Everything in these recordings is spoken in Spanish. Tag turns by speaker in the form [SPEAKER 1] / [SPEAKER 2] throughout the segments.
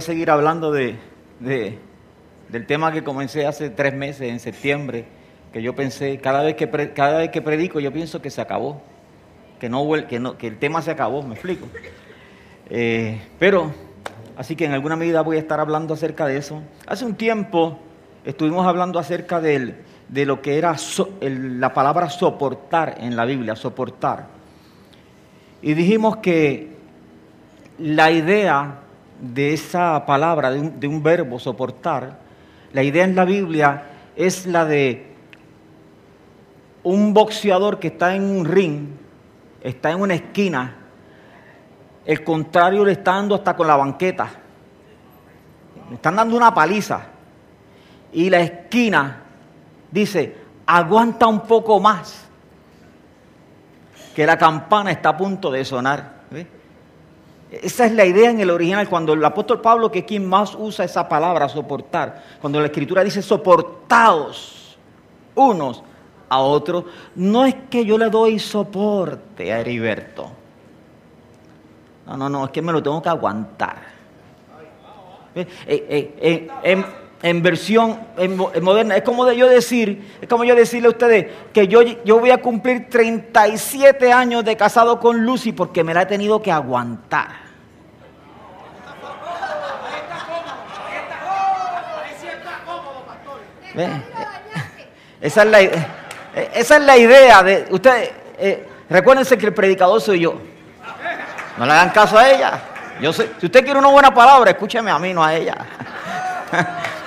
[SPEAKER 1] seguir hablando de, del tema que comencé hace tres meses, en septiembre, que yo pensé, cada vez que, cada vez que predico yo pienso que se acabó, que, no, que, no, que el tema se acabó, me explico. Eh, pero, así que en alguna medida voy a estar hablando acerca de eso. Hace un tiempo estuvimos hablando acerca de lo que era la palabra soportar en la Biblia, soportar. Y dijimos que la idea de esa palabra, de un, verbo, soportar, la idea en la Biblia es la de un boxeador que está en un ring, está en una esquina, el contrario le está dando hasta con la banqueta, le están dando una paliza, y la esquina dice, aguanta un poco más, que la campana está a punto de sonar. Esa es la idea en el original, cuando el apóstol Pablo, que es quien más usa esa palabra, soportar, cuando la escritura dice soportados unos a otros, no es que yo le doy soporte a Heriberto. No, no, no, es que me lo tengo que aguantar. Eh, eh, eh, en, versión moderna, es como de yo decir, es como yo decirle a ustedes que yo, yo voy a cumplir 37 años de casado con Lucy porque me la he tenido que aguantar. Esa es la, esa es la idea de ustedes. Eh, recuérdense que el predicador soy yo. No le hagan caso a ella. Yo sé, si usted quiere una buena palabra, escúcheme a mí, no a ella.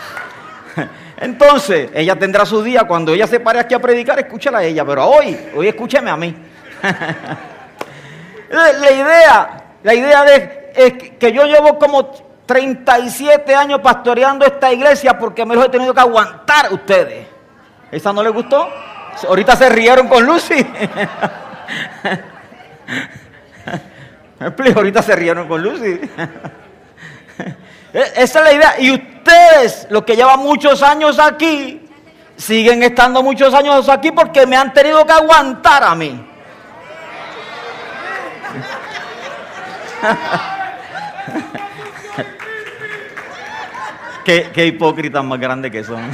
[SPEAKER 1] Entonces, ella tendrá su día. Cuando ella se pare aquí a predicar, escúchala a ella. Pero hoy, hoy escúcheme a mí. la idea, la idea de, es que yo llevo como 37 años pastoreando esta iglesia porque me he tenido que aguantar ustedes. ¿Esa no les gustó? Ahorita se rieron con Lucy. Ahorita se rieron con Lucy. E-, esa es la idea. Y ustedes, los que llevan muchos años aquí, siguen estando muchos años aquí porque me han tenido que aguantar a mí. qué, qué hipócritas más grandes que son.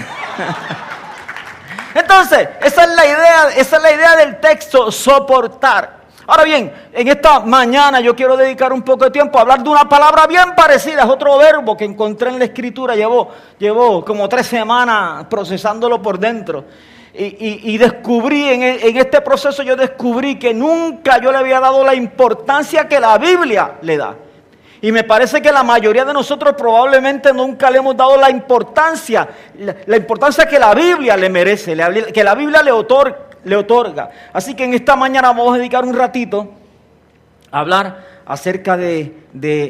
[SPEAKER 1] Entonces, esa es la idea, esa es la idea del texto, soportar. Ahora bien, en esta mañana yo quiero dedicar un poco de tiempo a hablar de una palabra bien parecida, es otro verbo que encontré en la escritura, llevo, llevo como tres semanas procesándolo por dentro. Y, descubrí, en, en este proceso yo descubrí que nunca yo le había dado la importancia que la Biblia le da. Y me parece que la mayoría de nosotros probablemente nunca le hemos dado la importancia, la, importancia que la Biblia le merece, que la Biblia le otorga, le otorga. Así que en esta mañana vamos a dedicar un ratito a hablar acerca de,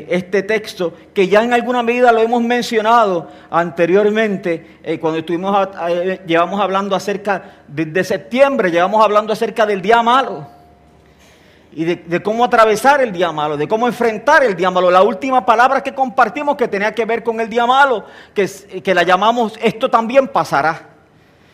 [SPEAKER 1] este texto que ya en alguna medida lo hemos mencionado anteriormente eh, cuando estuvimos llevamos hablando acerca de, septiembre, llevamos hablando acerca del día malo y de, cómo atravesar el día malo, de cómo enfrentar el día malo. La última palabra que compartimos que tenía que ver con el día malo, que, que la llamamos esto también pasará.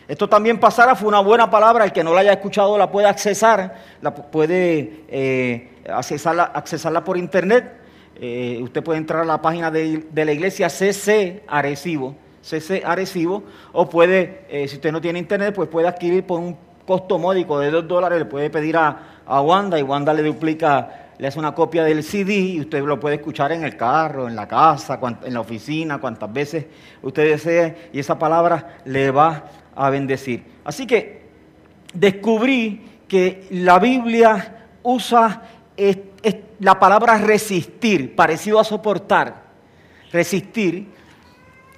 [SPEAKER 1] Esto también pasará, fue una buena palabra, el que no la haya escuchado la puede accesar, la puede eh, accesarla, accesarla, por internet. Eh, usted puede entrar a la página de, la iglesia CC Arecibo, CC Arecibo, o puede, eh, si usted no tiene internet, pues puede adquirir por un costo módico de dos dólares, le puede pedir a, a Wanda y Wanda le duplica, le hace una copia del CD y usted lo puede escuchar en el carro, en la casa, en la oficina, cuantas veces usted desee y esa palabra le va a bendecir. Así que descubrí que la Biblia usa la palabra resistir, parecido a soportar. Resistir,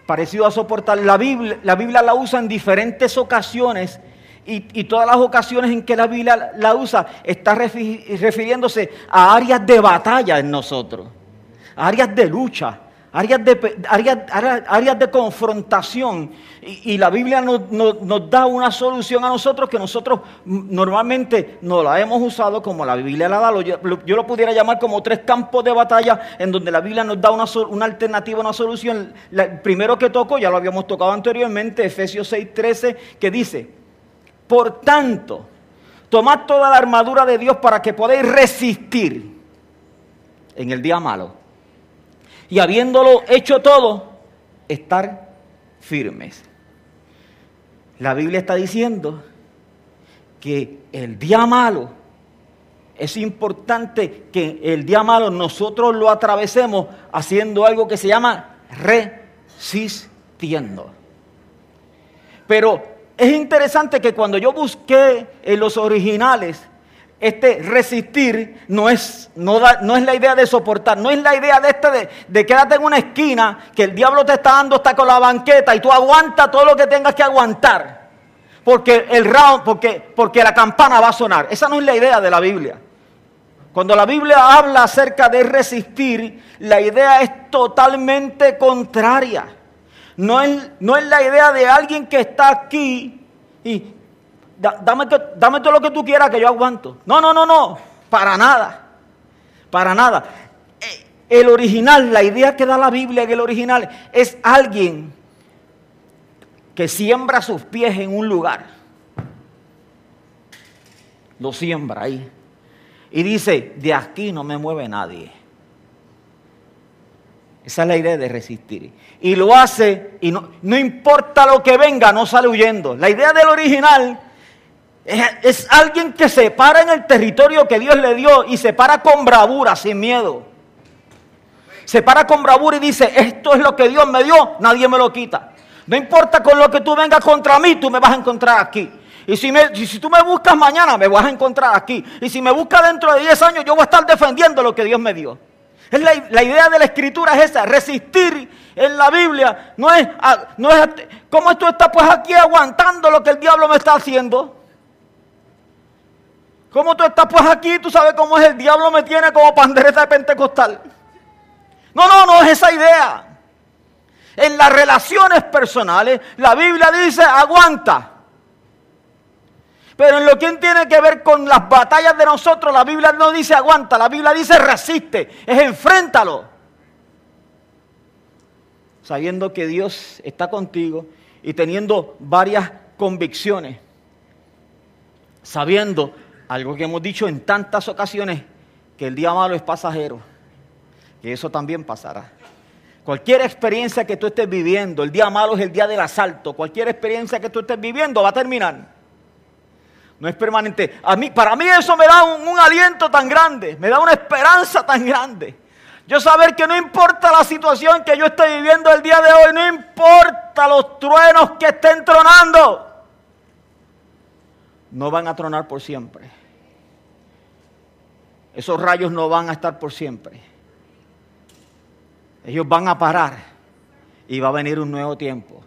[SPEAKER 1] parecido a soportar. La Biblia, la usa en diferentes ocasiones y, todas las ocasiones en que la Biblia la usa está refiriéndose a áreas de batalla en nosotros, áreas de lucha, áreas de, áreas, de confrontación. Y, la Biblia nos, nos, da una solución a nosotros que nosotros normalmente no la hemos usado como la Biblia la da. Yo, yo lo pudiera llamar como tres campos de batalla en donde la Biblia nos da una, una alternativa, una solución. primero que toco, ya lo habíamos tocado anteriormente, Efesios 6:13, que dice, por tanto, tomad toda la armadura de Dios para que podáis resistir en el día malo. Y habiéndolo hecho todo, estar firmes. La Biblia está diciendo que el día malo, es importante que el día malo nosotros lo atravesemos haciendo algo que se llama resistiendo. Pero es interesante que cuando yo busqué en los originales, este resistir no es, no, no es la idea de soportar, no es la idea de este de, de, quedarte en una esquina, que el diablo te está dando hasta con la banqueta y tú aguantas todo lo que tengas que aguantar. Porque el round, porque, porque la campana va a sonar. Esa no es la idea de la Biblia. Cuando la Biblia habla acerca de resistir, la idea es totalmente contraria. No es, no es la idea de alguien que está aquí y dame, todo lo que tú quieras que yo aguanto. No, no, no, no, para nada, para nada. Eh, el original, la idea que da la Biblia en el original es alguien que siembra sus pies en un lugar. Lo siembra ahí. Y dice, de aquí no me mueve nadie. Esa es la idea de resistir. Y lo hace y no, no importa lo que venga, no sale huyendo. La idea del original es, alguien que se para en el territorio que Dios le dio y se para con bravura, sin miedo. Se para con bravura y dice, esto es lo que Dios me dio, nadie me lo quita. No importa con lo que tú vengas contra mí, tú me vas a encontrar aquí. Y si, me, si tú me buscas mañana, me vas a encontrar aquí. Y si me buscas dentro de 10 años, yo voy a estar defendiendo lo que Dios me dio. Es la, la, idea de la escritura es esa, resistir en la Biblia. No es, no es, ¿cómo tú estás pues aquí aguantando lo que el diablo me está haciendo? ¿Cómo tú estás pues aquí? Tú sabes cómo es el diablo me tiene como pandereta de pentecostal. No, no, no es esa idea. En las relaciones personales, la Biblia dice aguanta. Pero en lo que tiene que ver con las batallas de nosotros, la Biblia no dice aguanta, la Biblia dice resiste, es enfréntalo. Sabiendo que Dios está contigo y teniendo varias convicciones. Sabiendo algo que hemos dicho en tantas ocasiones, que el día malo es pasajero, que eso también pasará. Cualquier experiencia que tú estés viviendo, el día malo es el día del asalto, cualquier experiencia que tú estés viviendo va a terminar. No es permanente. Para mí eso me da un aliento tan grande, me da una esperanza tan grande. Yo saber que no importa la situación que yo esté viviendo el día de hoy, no importa los truenos que estén tronando, no van a tronar por siempre. Esos rayos no van a estar por siempre. Ellos van a parar y va a venir un nuevo tiempo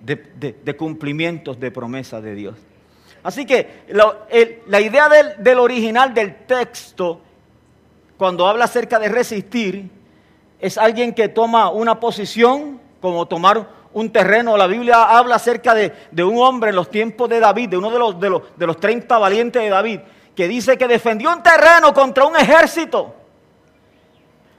[SPEAKER 1] de, cumplimientos de promesas de Dios. Así que la idea del, original del texto, cuando habla acerca de resistir, es alguien que toma una posición, como tomar un terreno. La Biblia habla acerca de, de, un hombre en los tiempos de David, de uno de los, de, los, de los 30 valientes de David, que dice que defendió un terreno contra un ejército.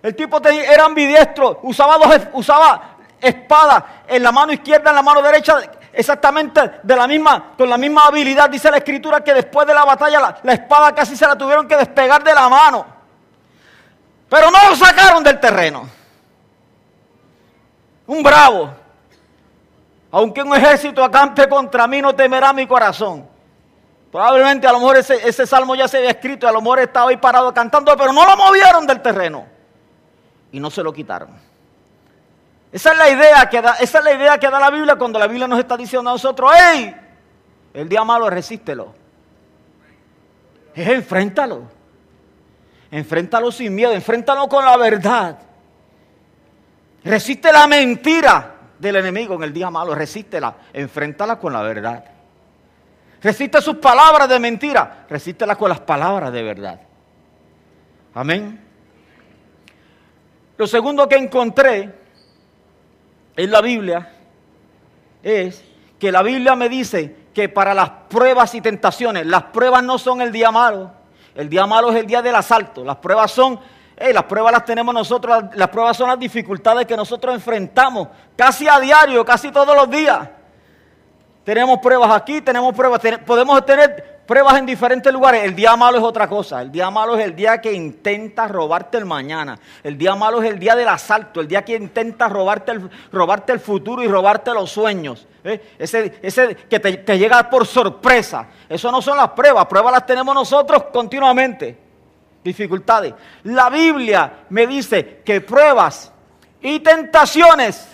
[SPEAKER 1] El tipo era ambidiestro, usaba, dos, usaba espada en la mano izquierda, en la mano derecha, exactamente de la misma, con la misma habilidad. Dice la escritura que después de la batalla la, la espada casi se la tuvieron que despegar de la mano. Pero no lo sacaron del terreno. Un bravo. Aunque un ejército acampe contra mí, no temerá mi corazón. Probablemente a lo mejor ese, salmo ya se había escrito, a lo mejor estaba ahí parado cantando, pero no lo movieron del terreno. Y no se lo quitaron. Esa es la idea que da, esa es la idea que da la Biblia cuando la Biblia nos está diciendo a nosotros, ¡hey! El día malo resístelo. Es enfréntalo. Enfréntalo sin miedo, enfréntalo con la verdad. Resiste la mentira del enemigo en el día malo, resístela, enfréntala con la verdad. Resiste sus palabras de mentira. Resístelas con las palabras de verdad. Amén. Lo segundo que encontré en la Biblia es que la Biblia me dice que para las pruebas y tentaciones, las pruebas no son el día malo. El día malo es el día del asalto. Las pruebas son, las pruebas las tenemos nosotros, las pruebas son las dificultades que nosotros enfrentamos casi a diario, casi todos los días. Tenemos pruebas aquí, tenemos pruebas, podemos tener pruebas en diferentes lugares. El día malo es otra cosa. El día malo es el día que intenta robarte el mañana. El día malo es el día del asalto. El día que intenta robarte el, robarte el futuro y robarte los sueños. ¿eh? Ese, ese que te, te llega por sorpresa. Eso no son las pruebas. Pruebas las tenemos nosotros continuamente. Dificultades. La Biblia me dice que pruebas y tentaciones.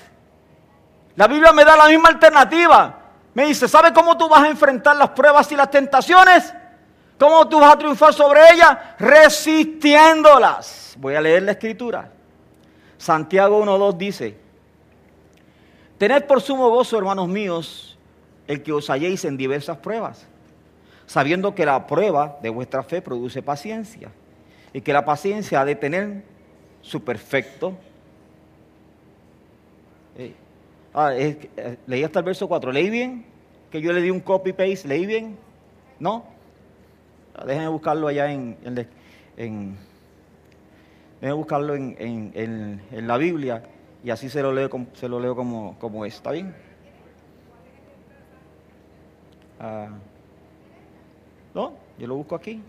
[SPEAKER 1] La Biblia me da la misma alternativa. Me dice, ¿sabe cómo tú vas a enfrentar las pruebas y las tentaciones? ¿Cómo tú vas a triunfar sobre ellas? Resistiéndolas. Voy a leer la escritura. Santiago 1.2 dice, Tened por sumo gozo, hermanos míos, el que os halléis en diversas pruebas, sabiendo que la prueba de vuestra fe produce paciencia, y que la paciencia ha de tener su perfecto. Eh, ah, eh, leí hasta el verso 4. ¿Leí bien? Que yo le di un copy-paste. ¿Leí bien? ¿No? Ah, déjenme buscarlo allá en... en, déjenme buscarlo en, la Biblia y así se lo leo, se lo leo como, como es. ¿Está bien? Ah, ¿No? Yo lo busco aquí.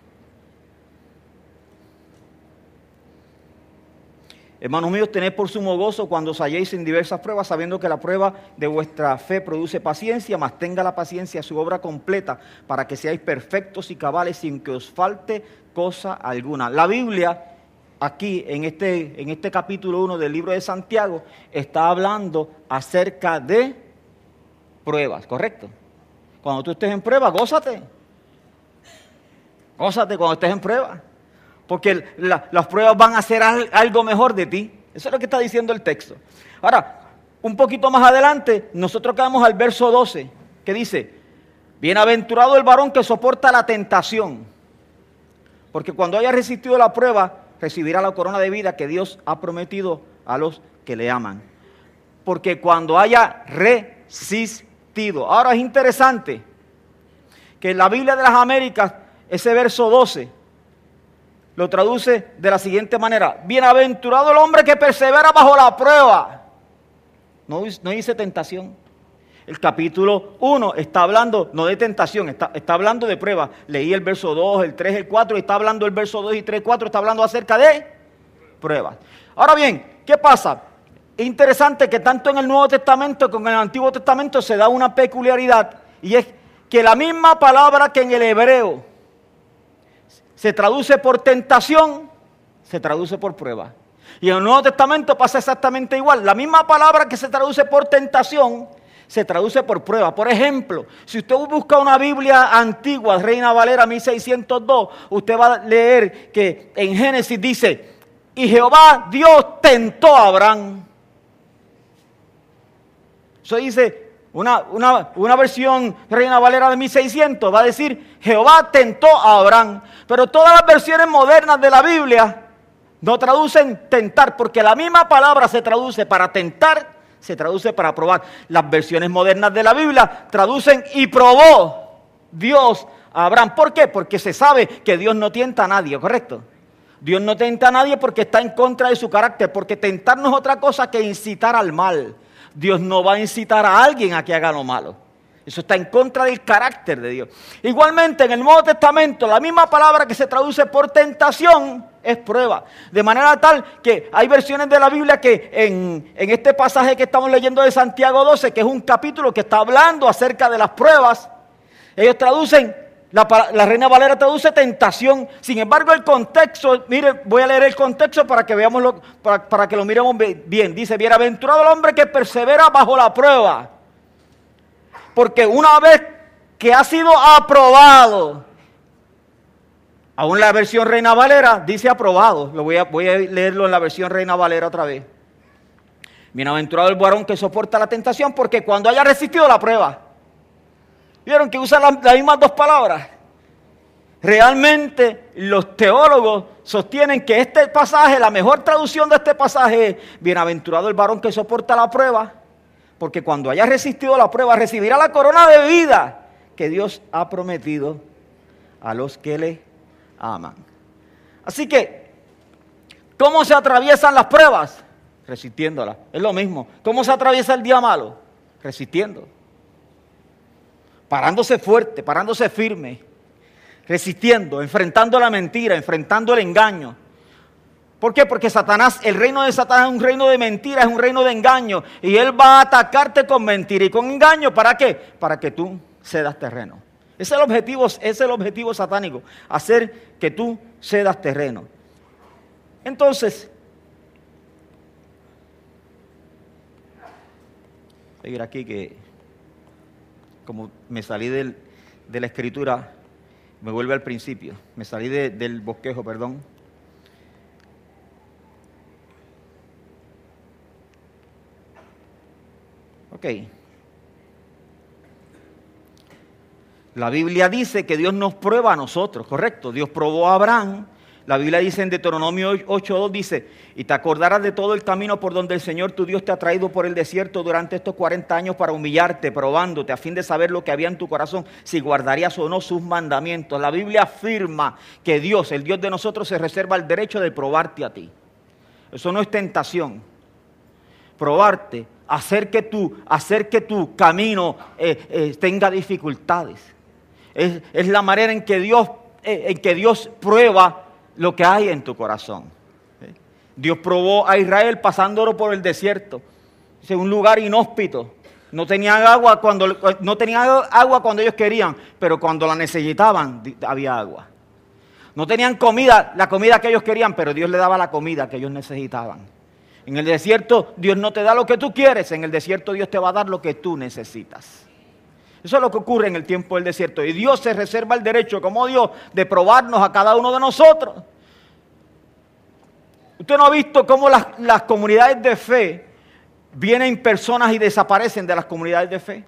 [SPEAKER 1] Hermanos míos, tened por sumo gozo cuando os halléis en diversas pruebas, sabiendo que la prueba de vuestra fe produce paciencia, mas tenga la paciencia su obra completa, para que seáis perfectos y cabales sin que os falte cosa alguna. La Biblia, aquí en este, en este capítulo 1 del libro de Santiago, está hablando acerca de pruebas, ¿correcto? Cuando tú estés en prueba, gózate. Gózate cuando estés en prueba porque las pruebas van a hacer algo mejor de ti. Eso es lo que está diciendo el texto. Ahora, un poquito más adelante, nosotros quedamos al verso 12, que dice, bienaventurado el varón que soporta la tentación, porque cuando haya resistido la prueba, recibirá la corona de vida que Dios ha prometido a los que le aman. Porque cuando haya resistido, ahora es interesante que en la Biblia de las Américas, ese verso 12, lo traduce de la siguiente manera. Bienaventurado el hombre que persevera bajo la prueba. No, no dice tentación. El capítulo 1 está hablando no de tentación, está, está, hablando de prueba. Leí el verso 2, el 3, el 4, está hablando el verso 2 y 3, 4, está hablando acerca de pruebas. Ahora bien, ¿qué pasa? Es interesante que tanto en el Nuevo Testamento como en el Antiguo Testamento se da una peculiaridad y es que la misma palabra que en el hebreo se traduce por tentación, se traduce por prueba. Y en el Nuevo Testamento pasa exactamente igual. La misma palabra que se traduce por tentación, se traduce por prueba. Por ejemplo, si usted busca una Biblia antigua, Reina Valera 1602, usted va a leer que en Génesis dice, y Jehová Dios tentó a Abraham. Eso dice, una, una, versión Reina Valera de 1600 va a decir, Jehová tentó a Abraham. Pero todas las versiones modernas de la Biblia no traducen tentar, porque la misma palabra se traduce para tentar, se traduce para probar. Las versiones modernas de la Biblia traducen y probó Dios a Abraham. ¿Por qué? Porque se sabe que Dios no tienta a nadie, ¿correcto? Dios no tenta a nadie porque está en contra de su carácter, porque tentar no es otra cosa que incitar al mal. Dios no va a incitar a alguien a que haga lo malo. Eso está en contra del carácter de Dios. Igualmente, en el Nuevo Testamento, la misma palabra que se traduce por tentación es prueba. De manera tal que hay versiones de la Biblia que en, en este pasaje que estamos leyendo de Santiago 12, que es un capítulo que está hablando acerca de las pruebas, ellos traducen la, Reina Valera traduce tentación. Sin embargo, el contexto, mire, voy a leer el contexto para que veamos lo, para, para que lo miremos bien. Dice, bienaventurado el hombre que persevera bajo la prueba. Porque una vez que ha sido aprobado, aún la versión Reina Valera dice aprobado. Lo voy a, voy a leerlo en la versión Reina Valera otra vez. Bienaventurado el varón que soporta la tentación, porque cuando haya resistido la prueba, ¿Vieron que usa las, mismas dos palabras? Realmente los teólogos sostienen que este pasaje, la mejor traducción de este pasaje es, bienaventurado el varón que soporta la prueba, porque cuando haya resistido la prueba recibirá la corona de vida que Dios ha prometido a los que le aman. Así que, ¿cómo se atraviesan las pruebas? Resistiéndolas. Es lo mismo. ¿Cómo se atraviesa el día malo? Resistiendo parándose fuerte, parándose firme. resistiendo, enfrentando la mentira, enfrentando el engaño. ¿Por qué? Porque Satanás, el reino de Satanás es un reino de mentira, es un reino de engaño. Y él va a atacarte con mentira y con engaño. ¿Para qué? Para que tú cedas terreno. Ese es el objetivo, es el objetivo satánico, hacer que tú cedas terreno. Entonces, seguir aquí que como me salí de la escritura, me vuelve al principio, me salí del bosquejo, perdón. Ok. La Biblia dice que Dios nos prueba a nosotros, correcto. Dios probó a Abraham. La Biblia dice en Deuteronomio 8.2, dice, y te acordarás de todo el camino por donde el Señor tu Dios te ha traído por el desierto durante estos 40 años para humillarte, probándote, a fin de saber lo que había en tu corazón, si guardarías o no sus mandamientos. La Biblia afirma que Dios, el Dios de nosotros, se reserva el derecho de probarte a ti. Eso no es tentación. Probarte, hacer que tu, hacer que tu camino eh, eh, tenga dificultades. Es, la manera en que, Dios, eh, en que Dios prueba lo que hay en tu corazón. Dios probó a Israel pasándolo por el desierto. Es un lugar inhóspito. No tenían agua cuando no tenían agua cuando ellos querían, pero cuando la necesitaban había agua. No tenían comida, la comida que ellos querían, pero Dios le daba la comida que ellos necesitaban. En el desierto Dios no te da lo que tú quieres, en el desierto Dios te va a dar lo que tú necesitas. Eso es lo que ocurre en el tiempo del desierto. Y Dios se reserva el derecho, como Dios, de probarnos a cada uno de nosotros. Usted no ha visto cómo las, comunidades de fe vienen personas y desaparecen de las comunidades de fe.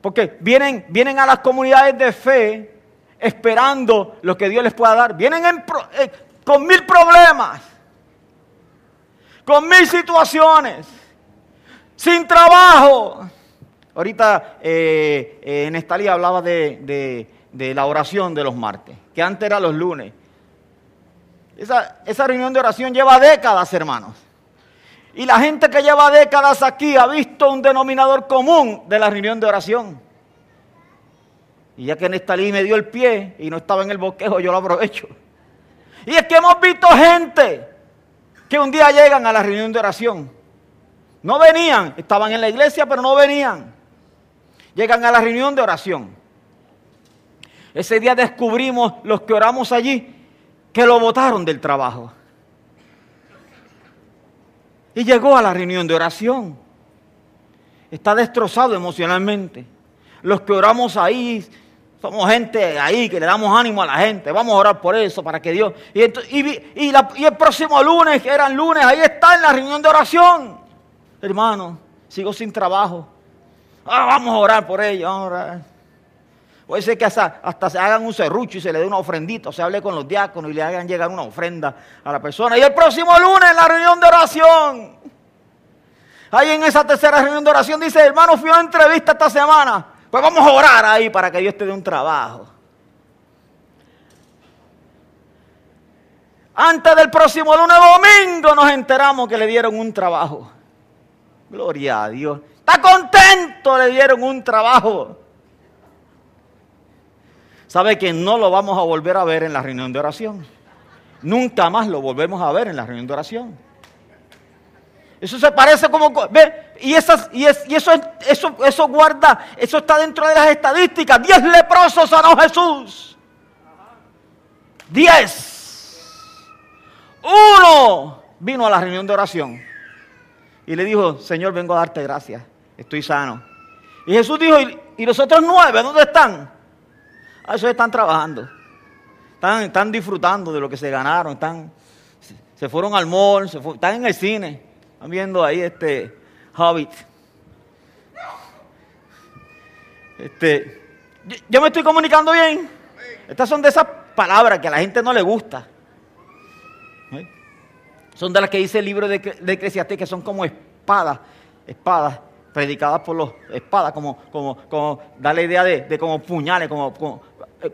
[SPEAKER 1] Porque vienen, vienen a las comunidades de fe esperando lo que Dios les pueda dar. Vienen eh, con mil problemas con mil situaciones, sin trabajo. Ahorita eh, eh, hablaba de, la oración de los martes, que antes era los lunes. Esa, esa reunión de oración lleva décadas, hermanos. Y la gente que lleva décadas aquí ha visto un denominador común de la reunión de oración. Y ya que Nestalí me dio el pie y no estaba en el bosquejo, yo lo aprovecho. Y es que hemos visto gente que un día llegan a la reunión de oración. No venían, estaban en la iglesia, pero no venían. Llegan a la reunión de oración. Ese día descubrimos los que oramos allí que lo votaron del trabajo. Y llegó a la reunión de oración. Está destrozado emocionalmente. Los que oramos ahí somos gente ahí que le damos ánimo a la gente. Vamos a orar por eso, para que Dios. Y, el próximo lunes, que era el lunes, ahí está en la reunión de oración. Hermano, sigo sin trabajo. Ah, vamos a orar por ellos, vamos a orar. Puede ser que hasta, hasta, se hagan un serrucho y se le dé una ofrendita, o se hable con los diáconos y le hagan llegar una ofrenda a la persona. Y el próximo lunes en la reunión de oración. Ahí en esa tercera reunión de oración dice, hermano, fui a una entrevista esta semana. Pues vamos a orar ahí para que Dios te dé un trabajo. Antes del próximo lunes domingo nos enteramos que le dieron un trabajo. Gloria a Dios. Está contento, le dieron un trabajo. ¿Sabe que no lo vamos a volver a ver en la reunión de oración? Nunca más lo volvemos a ver en la reunión de oración. Eso se parece como... ¿ve? Y, esas, y, es, y eso, eso, eso guarda, eso está dentro de las estadísticas. Diez leprosos sanó Jesús. Diez. Uno vino a la reunión de oración y le dijo, Señor, vengo a darte gracias, estoy sano. Y Jesús dijo, ¿y, los otros nueve dónde están? A eso están trabajando. Están, están disfrutando de lo que se ganaron, están, se fueron al mall, están en el cine. Están viendo ahí este Hobbit. Este, yo me estoy comunicando bien. Estas son de esas palabras que a la gente no le gusta. ¿Eh? Son de las que dice el libro de, de Eclesiastés que son como espadas, espadas predicadas por los espadas, como, como, como da la idea de, como puñales, como,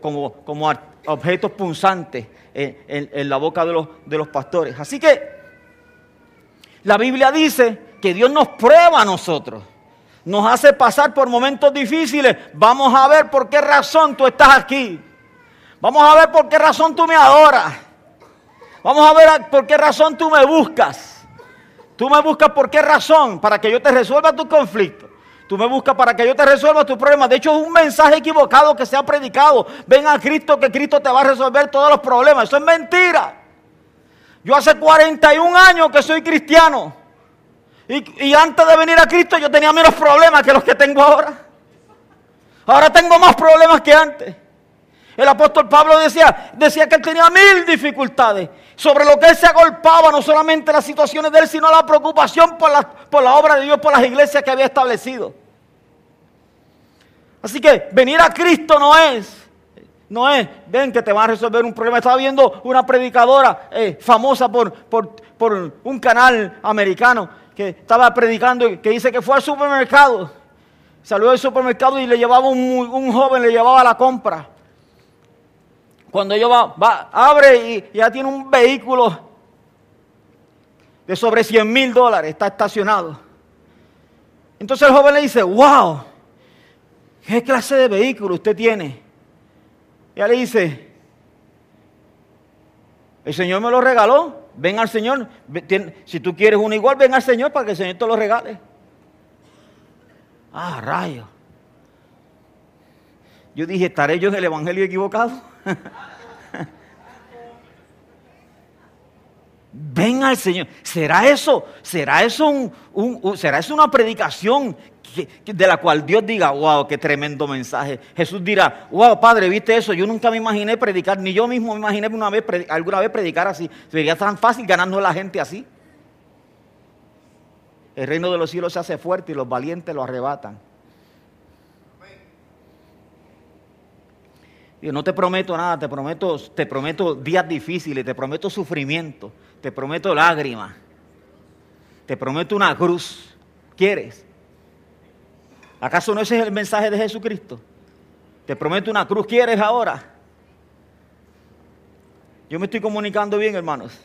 [SPEAKER 1] como, como, objetos punzantes en, en, la boca de los, de los pastores. Así que la Biblia dice que Dios nos prueba a nosotros. nos hace pasar por momentos difíciles. Vamos a ver por qué razón tú estás aquí. Vamos a ver por qué razón tú me adoras. Vamos a ver por qué razón tú me buscas. Tú me buscas por qué razón, para que yo te resuelva tu conflicto. Tú me buscas para que yo te resuelva tus problemas. De hecho, es un mensaje equivocado que se ha predicado. Ven a Cristo que Cristo te va a resolver todos los problemas. Eso es mentira. Yo hace 41 años que soy cristiano. Y, antes de venir a Cristo yo tenía menos problemas que los que tengo ahora. Ahora tengo más problemas que antes. El apóstol Pablo decía, decía que él tenía mil dificultades. Sobre lo que él se agolpaba, no solamente las situaciones de él, sino la preocupación por la, por la obra de Dios, por las iglesias que había establecido. Así que venir a Cristo no es, no es, ven que te va a resolver un problema. Estaba viendo una predicadora eh, famosa por, por, por un canal americano que estaba predicando que dice que fue al supermercado. Salió del supermercado y le llevaba un, un joven, le llevaba la compra. Cuando ella va, va abre y ya tiene un vehículo de sobre 100 mil dólares, está estacionado. Entonces el joven le dice, wow, ¿qué clase de vehículo usted tiene? Y ella le dice, el Señor me lo regaló. Ven al Señor. Si tú quieres uno igual, ven al Señor para que el Señor te lo regale. Ah, rayo. Yo dije, ¿estaré yo en el Evangelio equivocado? Ven al Señor. ¿Será eso? ¿Será eso, un, ¿será eso una predicación de la cual Dios diga, wow, qué tremendo mensaje. Jesús dirá, wow, Padre, ¿viste eso? Yo nunca me imaginé predicar, ni yo mismo me imaginé una vez, alguna vez predicar así. Sería tan fácil ganando a la gente así. El reino de los cielos se hace fuerte y los valientes lo arrebatan. Yo no te prometo nada, te prometo, te prometo días difíciles, te prometo sufrimiento, te prometo lágrimas, te prometo una cruz. ¿Quieres? ¿Acaso no ese es el mensaje de Jesucristo? Te prometo una cruz, ¿quieres ahora? Yo me estoy comunicando bien, hermanos.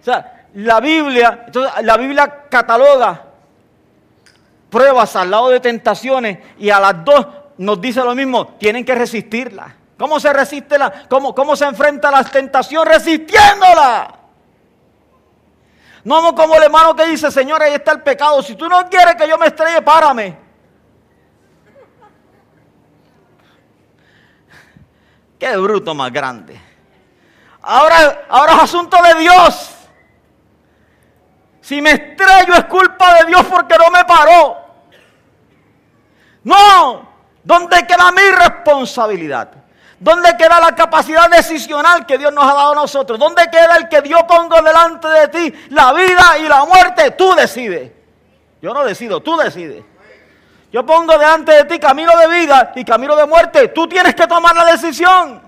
[SPEAKER 1] O sea, la Biblia, entonces, la Biblia cataloga pruebas al lado de tentaciones y a las dos nos dice lo mismo, tienen que resistirla. ¿Cómo se resiste la, cómo, cómo se enfrenta a la tentación? Resistiéndola. No como el hermano que dice, Señor, ahí está el pecado. Si tú no quieres que yo me estrelle, párame. Qué bruto más grande. Ahora, ahora es asunto de Dios. Si me estrello es culpa de Dios porque no me paró. No, ¿dónde queda mi responsabilidad? ¿Dónde queda la capacidad decisional que Dios nos ha dado a nosotros? ¿Dónde queda el que Dios ponga delante de ti la vida y la muerte? Tú decides. Yo no decido, tú decides. Yo pongo delante de ti camino de vida y camino de muerte. Tú tienes que tomar la decisión.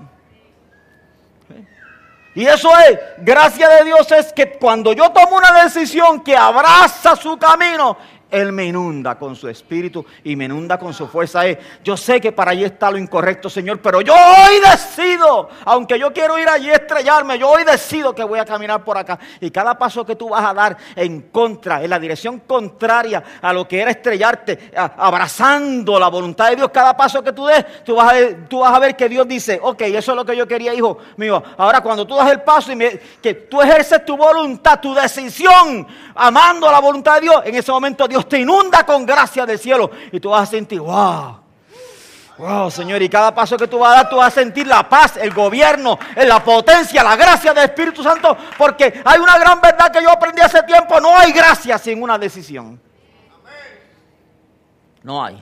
[SPEAKER 1] Y eso es, gracia de Dios es que cuando yo tomo una decisión que abraza su camino, él me inunda con su espíritu y me inunda con su fuerza. Yo sé que para allí está lo incorrecto, Señor, pero yo hoy decido, aunque yo quiero ir allí a estrellarme, yo hoy decido que voy a caminar por acá. Y cada paso que tú vas a dar en contra, en la dirección contraria a lo que era estrellarte, abrazando la voluntad de Dios, cada paso que tú des, tú vas a ver, tú vas a ver que Dios dice, ok, eso es lo que yo quería, hijo mío. Ahora cuando tú das el paso y que tú ejerces tu voluntad, tu decisión, amando la voluntad de Dios, en ese momento Dios te inunda con gracia del cielo y tú vas a sentir, wow. Wow, Señor, y cada paso que tú vas a dar, tú vas a sentir la paz, el gobierno, la potencia, la gracia del Espíritu Santo, porque hay una gran verdad que yo aprendí hace tiempo, no hay gracia sin una decisión. No hay.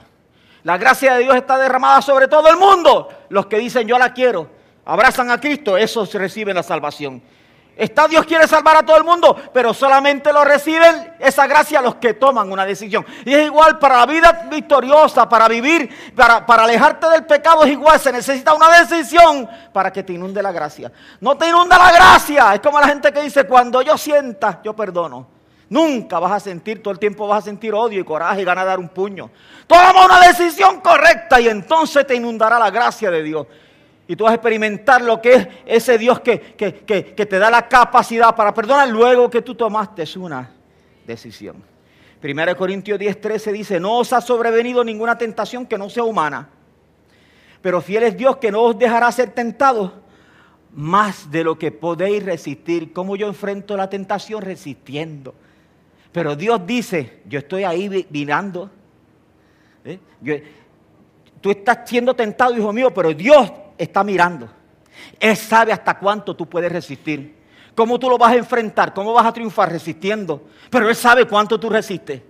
[SPEAKER 1] La gracia de Dios está derramada sobre todo el mundo. Los que dicen yo la quiero, abrazan a Cristo, esos reciben la salvación. Está Dios quiere salvar a todo el mundo, pero solamente lo reciben esa gracia los que toman una decisión. Y es igual para la vida victoriosa, para vivir, para, para alejarte del pecado es igual. Se necesita una decisión para que te inunde la gracia. No te inunda la gracia. Es como la gente que dice, cuando yo sienta, yo perdono. Nunca vas a sentir, todo el tiempo vas a sentir odio y coraje y ganas de dar un puño. Toma una decisión correcta y entonces te inundará la gracia de Dios. Y tú vas a experimentar lo que es ese Dios que, te da la capacidad para perdonar luego que tú tomaste una decisión. 1 Corintios 10, 13 dice, no os ha sobrevenido ninguna tentación que no sea humana, pero fiel es Dios que no os dejará ser tentados más de lo que podéis resistir. ¿Cómo yo enfrento la tentación? Resistiendo. Pero Dios dice, yo estoy ahí mirando. ¿Eh? tú estás siendo tentado, hijo mío, pero Dios está mirando. Él sabe hasta cuánto tú puedes resistir. ¿Cómo tú lo vas a enfrentar? ¿Cómo vas a triunfar resistiendo? Pero Él sabe cuánto tú resistes.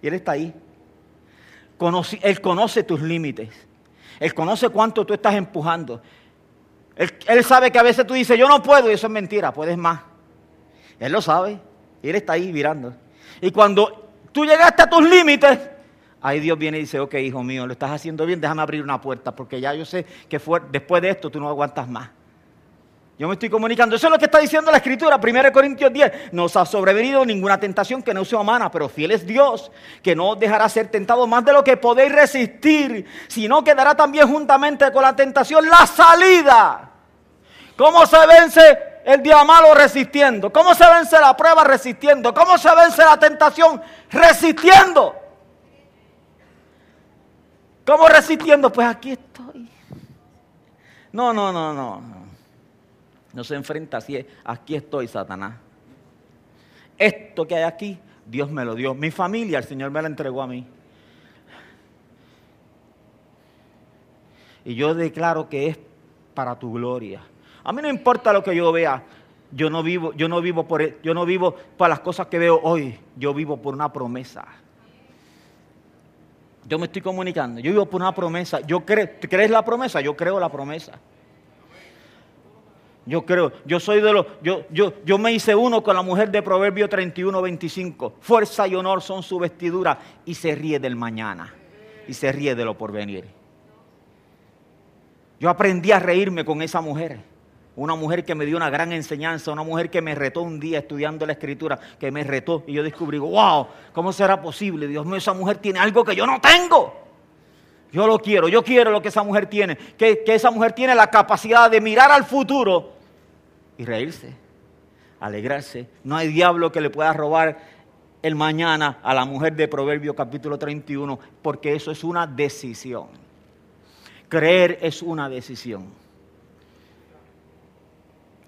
[SPEAKER 1] Y Él está ahí. él conoce tus límites. Él conoce cuánto tú estás empujando. Él, sabe que a veces tú dices, yo no puedo, y eso es mentira, puedes más. Él lo sabe. Y Él está ahí mirando. Y cuando tú llegaste a tus límites, ahí Dios viene y dice, ok, hijo mío, lo estás haciendo bien, déjame abrir una puerta, porque ya yo sé que después de esto tú no aguantas más. Yo me estoy comunicando. Eso es lo que está diciendo la Escritura. 1 Corintios 10. No os ha sobrevenido ninguna tentación que no sea humana, pero fiel es Dios, que no dejará ser tentado más de lo que podéis resistir, sino que dará también juntamente con la tentación la salida. ¿Cómo se vence el día malo resistiendo? ¿Cómo se vence la prueba resistiendo? ¿Cómo se vence la tentación resistiendo? ¿Cómo resistiendo? Pues aquí estoy. No, no, no, no. No se enfrenta así, aquí estoy, Satanás. Esto que hay aquí, Dios me lo dio. Mi familia, el Señor me la entregó a mí. Y yo declaro que es para tu gloria. A mí no importa lo que yo vea. Yo no vivo, yo no vivo por, yo no vivo por las cosas que veo hoy. Yo vivo por una promesa. Yo me estoy comunicando. Yo vivo por una promesa. Yo creo, ¿crees la promesa? Yo creo la promesa. Yo creo, yo soy de los, yo, yo, yo me hice uno con la mujer de Proverbio 31, 25. Fuerza y honor son su vestidura y se ríe del mañana y se ríe de lo porvenir. Yo aprendí a reírme con esa mujer. Una mujer que me dio una gran enseñanza, una mujer que me retó un día estudiando la escritura, que me retó y yo descubrí, wow, ¿cómo será posible? Dios mío, esa mujer tiene algo que yo no tengo. Yo lo quiero, yo quiero lo que esa mujer tiene, que, que esa mujer tiene la capacidad de mirar al futuro y reírse, alegrarse. No hay diablo que le pueda robar el mañana a la mujer de Proverbio capítulo 31, porque eso es una decisión. Creer es una decisión.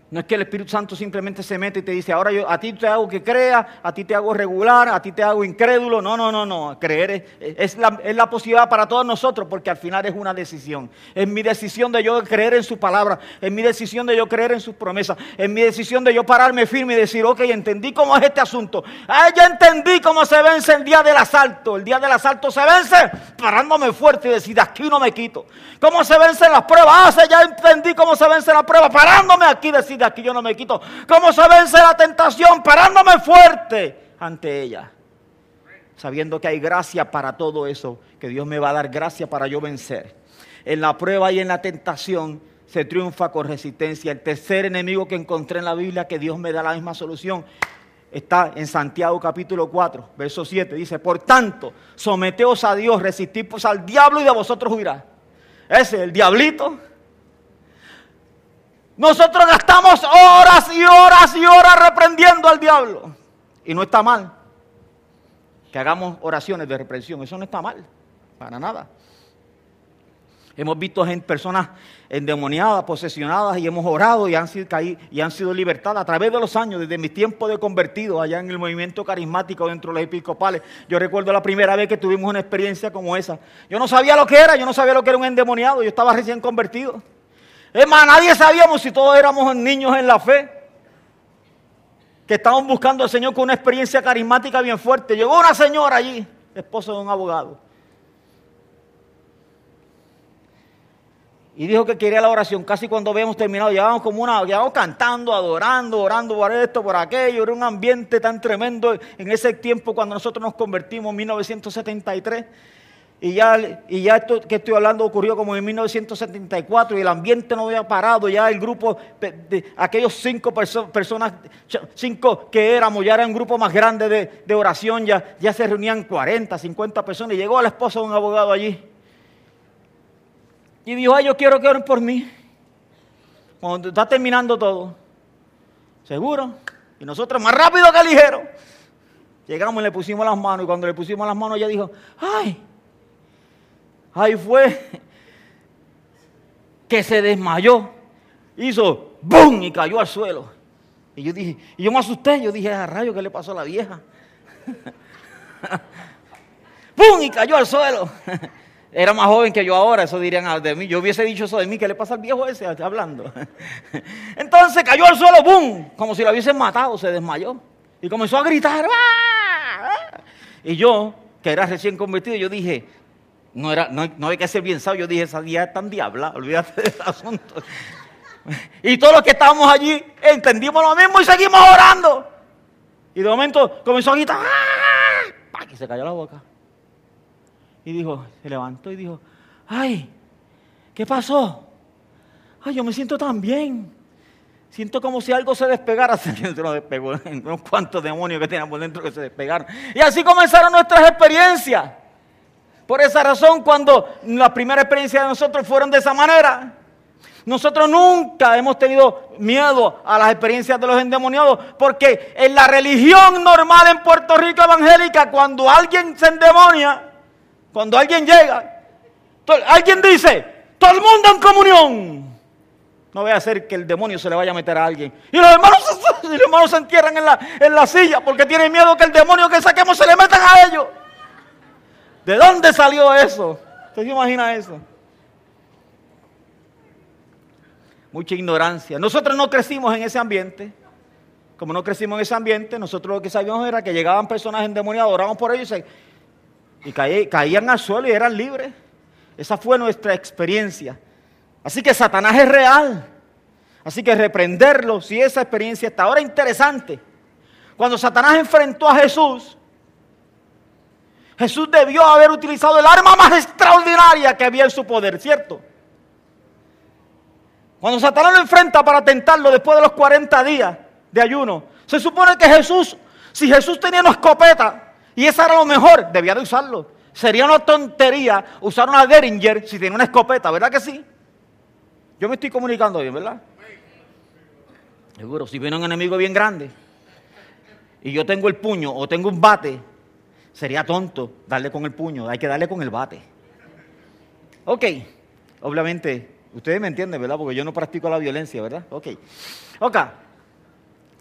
[SPEAKER 1] No es que el Espíritu Santo simplemente se mete y te dice, ahora yo a ti te hago que crea, a ti te hago regular, a ti te hago incrédulo. No, no, no, no. Creer es, la, es, la, posibilidad para todos nosotros porque al final es una decisión. Es mi decisión de yo creer en su palabra, es mi decisión de yo creer en sus promesas, es mi decisión de yo pararme firme y decir, ok, entendí cómo es este asunto. Ah, ya entendí cómo se vence el día del asalto. El día del asalto se vence parándome fuerte y decir, de aquí no me quito. ¿Cómo se vencen las pruebas? Ah, ya entendí cómo se vence la prueba, parándome aquí y decir, de aquí yo no me quito. ¿Cómo se vence la tentación? Parándome fuerte ante ella. Sabiendo que hay gracia para todo eso, que Dios me va a dar gracia para yo vencer. En la prueba y en la tentación se triunfa con resistencia. El tercer enemigo que encontré en la Biblia, que Dios me da la misma solución, está en Santiago capítulo 4, verso 7. Dice, por tanto, someteos a Dios, resistid pues al diablo y de vosotros huirá. Ese, el diablito, nosotros gastamos horas y horas y horas reprendiendo al diablo. Y no está mal que hagamos oraciones de reprensión. Eso no está mal, para nada. Hemos visto personas endemoniadas, posesionadas, y hemos orado y han, sido, y han sido libertadas a través de los años, desde mi tiempo de convertido, allá en el movimiento carismático dentro de los episcopales. Yo recuerdo la primera vez que tuvimos una experiencia como esa. Yo no sabía lo que era, yo no sabía lo que era un endemoniado, yo estaba recién convertido. Es más, nadie sabíamos si todos éramos niños en la fe. Que estaban buscando al Señor con una experiencia carismática bien fuerte. Llegó una señora allí, esposa de un abogado. Y dijo que quería la oración. Casi cuando habíamos terminado, llevábamos como una, llevábamos cantando, adorando, orando por esto, por aquello. Era un ambiente tan tremendo en ese tiempo cuando nosotros nos convertimos en 1973. Y ya, y ya esto que estoy hablando ocurrió como en 1974 y el ambiente no había parado, ya el grupo, de, aquellos cinco personas, cinco que éramos, ya era un grupo más grande de, oración, ya, ya se reunían 40, 50 personas y llegó la esposa de un abogado allí. Y dijo, ay, yo quiero que oren por mí. Cuando está terminando todo. ¿Seguro? Y nosotros más rápido que ligero. Llegamos y le pusimos las manos y cuando le pusimos las manos ella dijo, ay, ahí fue que se desmayó, hizo ¡bum! y cayó al suelo. Y yo dije, y yo me asusté, yo dije, a ah, rayo, ¿qué le pasó a la vieja? ¡Bum! y cayó al suelo. Era más joven que yo ahora, eso dirían de mí. Yo hubiese dicho eso de mí, ¿qué le pasa al viejo ese hablando? Entonces cayó al suelo, ¡bum! Como si lo hubiesen matado, se desmayó. Y comenzó a gritar, ¡Ah! Y yo, que era recién convertido, yo dije, no, era, no, no hay que ser bien sabio, yo dije, esa día es tan diabla, olvídate del asunto. Y todos los que estábamos allí entendimos lo mismo y seguimos orando. Y de momento comenzó a gritar, ¡Ah! y se cayó la boca. Y dijo, se levantó y dijo, ay, ¿qué pasó? Ay, yo me siento tan bien. Siento como si algo se despegara. Se lo despegó. Unos cuantos demonios que teníamos dentro que se despegaron. Y así comenzaron nuestras experiencias. Por esa razón, cuando las primeras experiencias de nosotros fueron de esa manera, nosotros nunca hemos tenido miedo a las experiencias de los endemoniados, porque en la religión normal en Puerto Rico evangélica, cuando alguien se endemonia, cuando alguien llega, alguien dice, todo el mundo en comunión. No voy a hacer que el demonio se le vaya a meter a alguien. Y los hermanos, los hermanos se entierran en la, en la silla porque tienen miedo que el demonio que saquemos se le metan a ellos. ¿De dónde salió eso? ¿Usted se imagina eso? Mucha ignorancia. Nosotros no crecimos en ese ambiente. Como no crecimos en ese ambiente, nosotros lo que sabíamos era que llegaban personas endemoniadas, orábamos por ellos y caían al suelo y eran libres. Esa fue nuestra experiencia. Así que Satanás es real. Así que reprenderlo si esa experiencia está. Ahora interesante. Cuando Satanás enfrentó a Jesús, Jesús debió haber utilizado el arma más extraordinaria que había en su poder, ¿cierto? Cuando Satanás lo enfrenta para tentarlo después de los 40 días de ayuno, se supone que Jesús, si Jesús tenía una escopeta, y eso era lo mejor, debía de usarlo. Sería una tontería usar una Derringer si tiene una escopeta, ¿verdad que sí? Yo me estoy comunicando bien, ¿verdad? Seguro, si viene un enemigo bien grande y yo tengo el puño o tengo un bate, sería tonto darle con el puño, hay que darle con el bate. Ok, obviamente, ustedes me entienden, ¿verdad? Porque yo no practico la violencia, ¿verdad? Ok. Ok.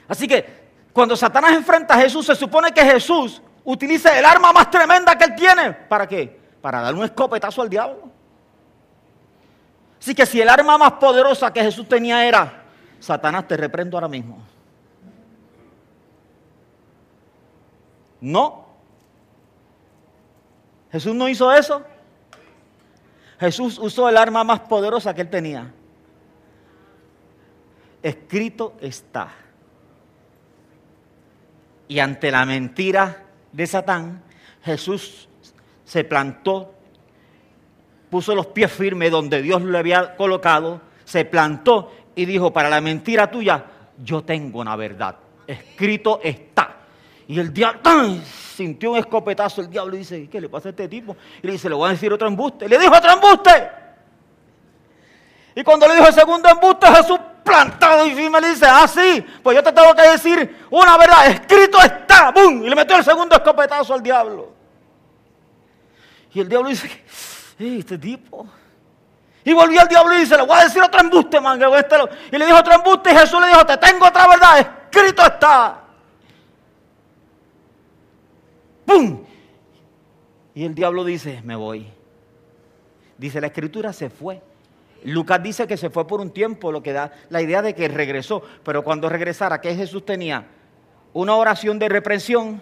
[SPEAKER 1] Así que cuando Satanás enfrenta a Jesús, se supone que Jesús utilice el arma más tremenda que él tiene. ¿Para qué? Para dar un escopetazo al diablo. Así que si el arma más poderosa que Jesús tenía era, Satanás te reprendo ahora mismo. No. Jesús no hizo eso. Jesús usó el arma más poderosa que él tenía. Escrito está. Y ante la mentira de Satán, Jesús se plantó, puso los pies firmes donde Dios le había colocado, se plantó y dijo, para la mentira tuya, yo tengo una verdad. Escrito está. Y el diablo sintió un escopetazo. El diablo dice, ¿qué le pasa a este tipo? Y le dice, le voy a decir otro embuste. Le dijo otro embuste. Y cuando le dijo el segundo embuste, Jesús plantado y firme le dice, ah, sí, pues yo te tengo que decir una verdad, escrito está. Y le metió el segundo escopetazo al diablo. Y el diablo dice, este tipo. Y volvió el diablo y dice, le voy a decir otro embuste, man. Este y le dijo otro embuste y Jesús le dijo, te tengo otra verdad, escrito está. ¡Pum! Y el diablo dice, me voy. Dice, la escritura se fue. Lucas dice que se fue por un tiempo, lo que da la idea de que regresó. Pero cuando regresara, ¿qué Jesús tenía? Una oración de reprensión.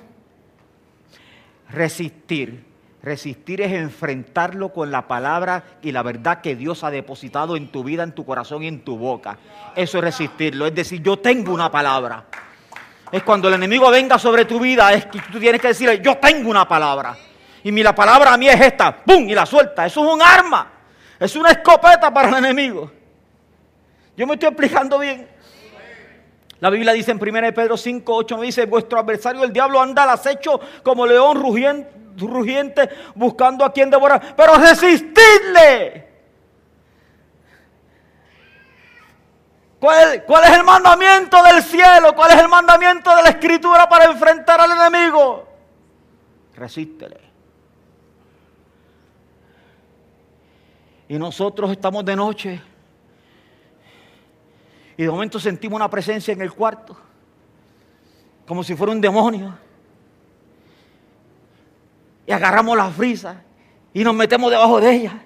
[SPEAKER 1] Resistir. Resistir es enfrentarlo con la palabra y la verdad que Dios ha depositado en tu vida, en tu corazón y en tu boca. Eso es resistirlo. Es decir, yo tengo una palabra. Es cuando el enemigo venga sobre tu vida, es que tú tienes que decirle, yo tengo una palabra. Y mi la palabra a mí es esta. ¡Pum! Y la suelta. Eso es un arma. Es una escopeta para el enemigo. Yo me estoy explicando bien. La Biblia dice en 1 Pedro 5, 8, me dice, vuestro adversario el diablo anda al acecho como león rugiente, buscando a quien devorar. Pero resistidle. ¿Cuál, ¿Cuál, es el mandamiento del cielo? ¿Cuál es el mandamiento de la escritura para enfrentar al enemigo? resístele. Y nosotros estamos de noche y de momento sentimos una presencia en el cuarto, como si fuera un demonio. Y agarramos la frisa y nos metemos debajo de ella.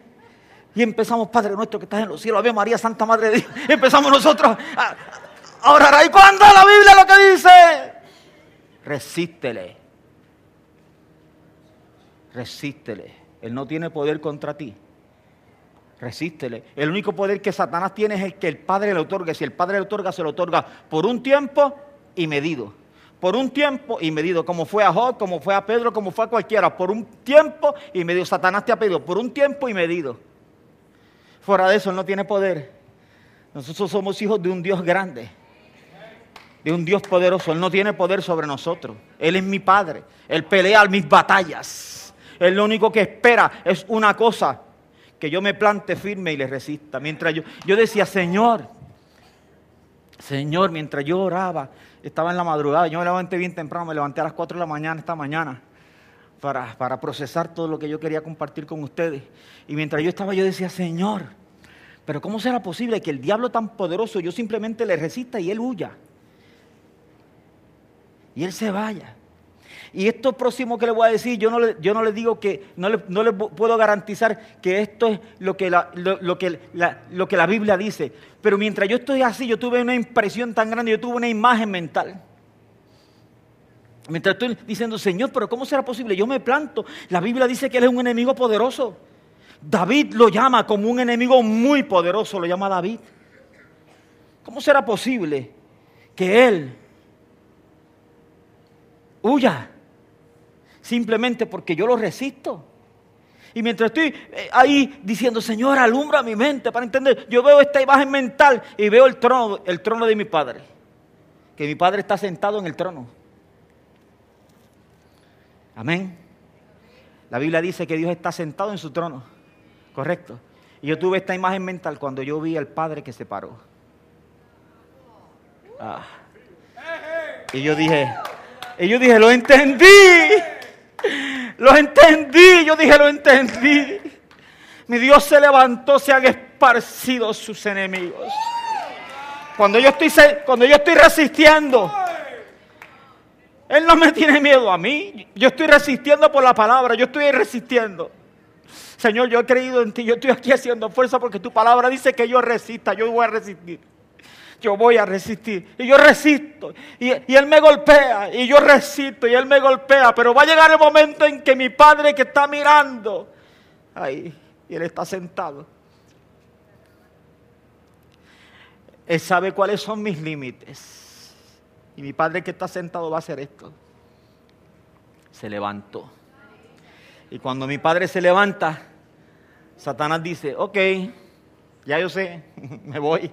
[SPEAKER 1] Y empezamos, Padre nuestro que estás en los cielos, Ave María, Santa Madre de Dios. Empezamos nosotros a orar. ¿Y cuándo la Biblia lo que dice? Resístele. Resístele. Él no tiene poder contra ti. Resístele. El único poder que Satanás tiene es el que el Padre le otorga. Si el Padre le otorga, se lo otorga por un tiempo y medido. Por un tiempo y medido. Como fue a Job, como fue a Pedro, como fue a cualquiera. Por un tiempo y medido. Satanás te ha pedido por un tiempo y medido. Fuera de eso, Él no tiene poder. Nosotros somos hijos de un Dios grande. De un Dios poderoso. Él no tiene poder sobre nosotros. Él es mi Padre. Él pelea mis batallas. Él lo único que espera es una cosa que yo me plante firme y le resista. Mientras yo, yo decía, Señor, Señor, mientras yo oraba, estaba en la madrugada, yo me levanté bien temprano, me levanté a las 4 de la mañana esta mañana para, para procesar todo lo que yo quería compartir con ustedes. Y mientras yo estaba, yo decía, Señor, pero ¿cómo será posible que el diablo tan poderoso yo simplemente le resista y él huya? Y él se vaya. Y esto próximo que le voy a decir, yo no le, yo no digo que, no le, no le puedo garantizar que esto es lo que, la, lo, que la, lo que la Biblia dice. Pero mientras yo estoy así, yo tuve una impresión tan grande, yo tuve una imagen mental. Mientras estoy diciendo, Señor, pero ¿cómo será posible? Yo me planto. La Biblia dice que Él es un enemigo poderoso. David lo llama como un enemigo muy poderoso, lo llama David. ¿Cómo será posible que Él huya? simplemente porque yo lo resisto. Y mientras estoy eh, ahí diciendo, Señor, alumbra mi mente para entender, yo veo esta imagen mental y veo el trono, el trono de mi Padre. Que mi Padre está sentado en el trono. Amén. La Biblia dice que Dios está sentado en su trono. Correcto. Y yo tuve esta imagen mental cuando yo vi al Padre que se paró. Ah. Y yo dije, y yo dije, lo entendí. Lo entendí, yo dije, lo entendí. Mi Dios se levantó, se han esparcido sus enemigos. Cuando yo estoy, cuando yo estoy resistiendo, Él no me tiene miedo a mí. Yo estoy resistiendo por la palabra, yo estoy resistiendo. Señor, yo he creído en ti, yo estoy aquí haciendo fuerza porque tu palabra dice que yo resista, yo voy a resistir yo voy a resistir. Y yo resisto. Y, Él me golpea. Y yo resisto. Y Él me golpea. Pero va a llegar el momento en que mi padre que está mirando. Ahí. Y Él está sentado. Él sabe cuáles son mis límites. Y mi padre que está sentado va a hacer esto. Se levantó. Y cuando mi padre se levanta, Satanás dice, ok, ya yo sé, me voy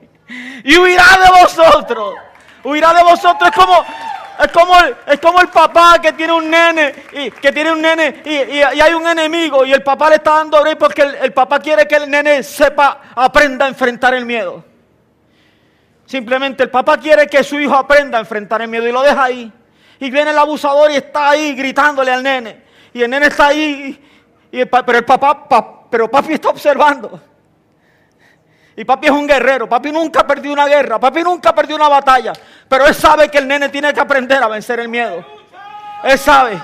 [SPEAKER 1] y huirá de vosotros. Huirá de vosotros. Es como, es como, el, es como el papá que tiene un nene y que tiene un nene y, hay un enemigo y el papá le está dando rey porque el, papá quiere que el nene sepa, aprenda a enfrentar el miedo. Simplemente el papá quiere que su hijo aprenda a enfrentar el miedo y lo deja ahí. Y viene el abusador y está ahí gritándole al nene. Y el nene está ahí, y pero el papá, pero papi está observando. Y papi es un guerrero. Papi nunca ha perdido una guerra. Papi nunca ha perdido una batalla. Pero él sabe que el nene tiene que aprender a vencer el miedo. Él sabe.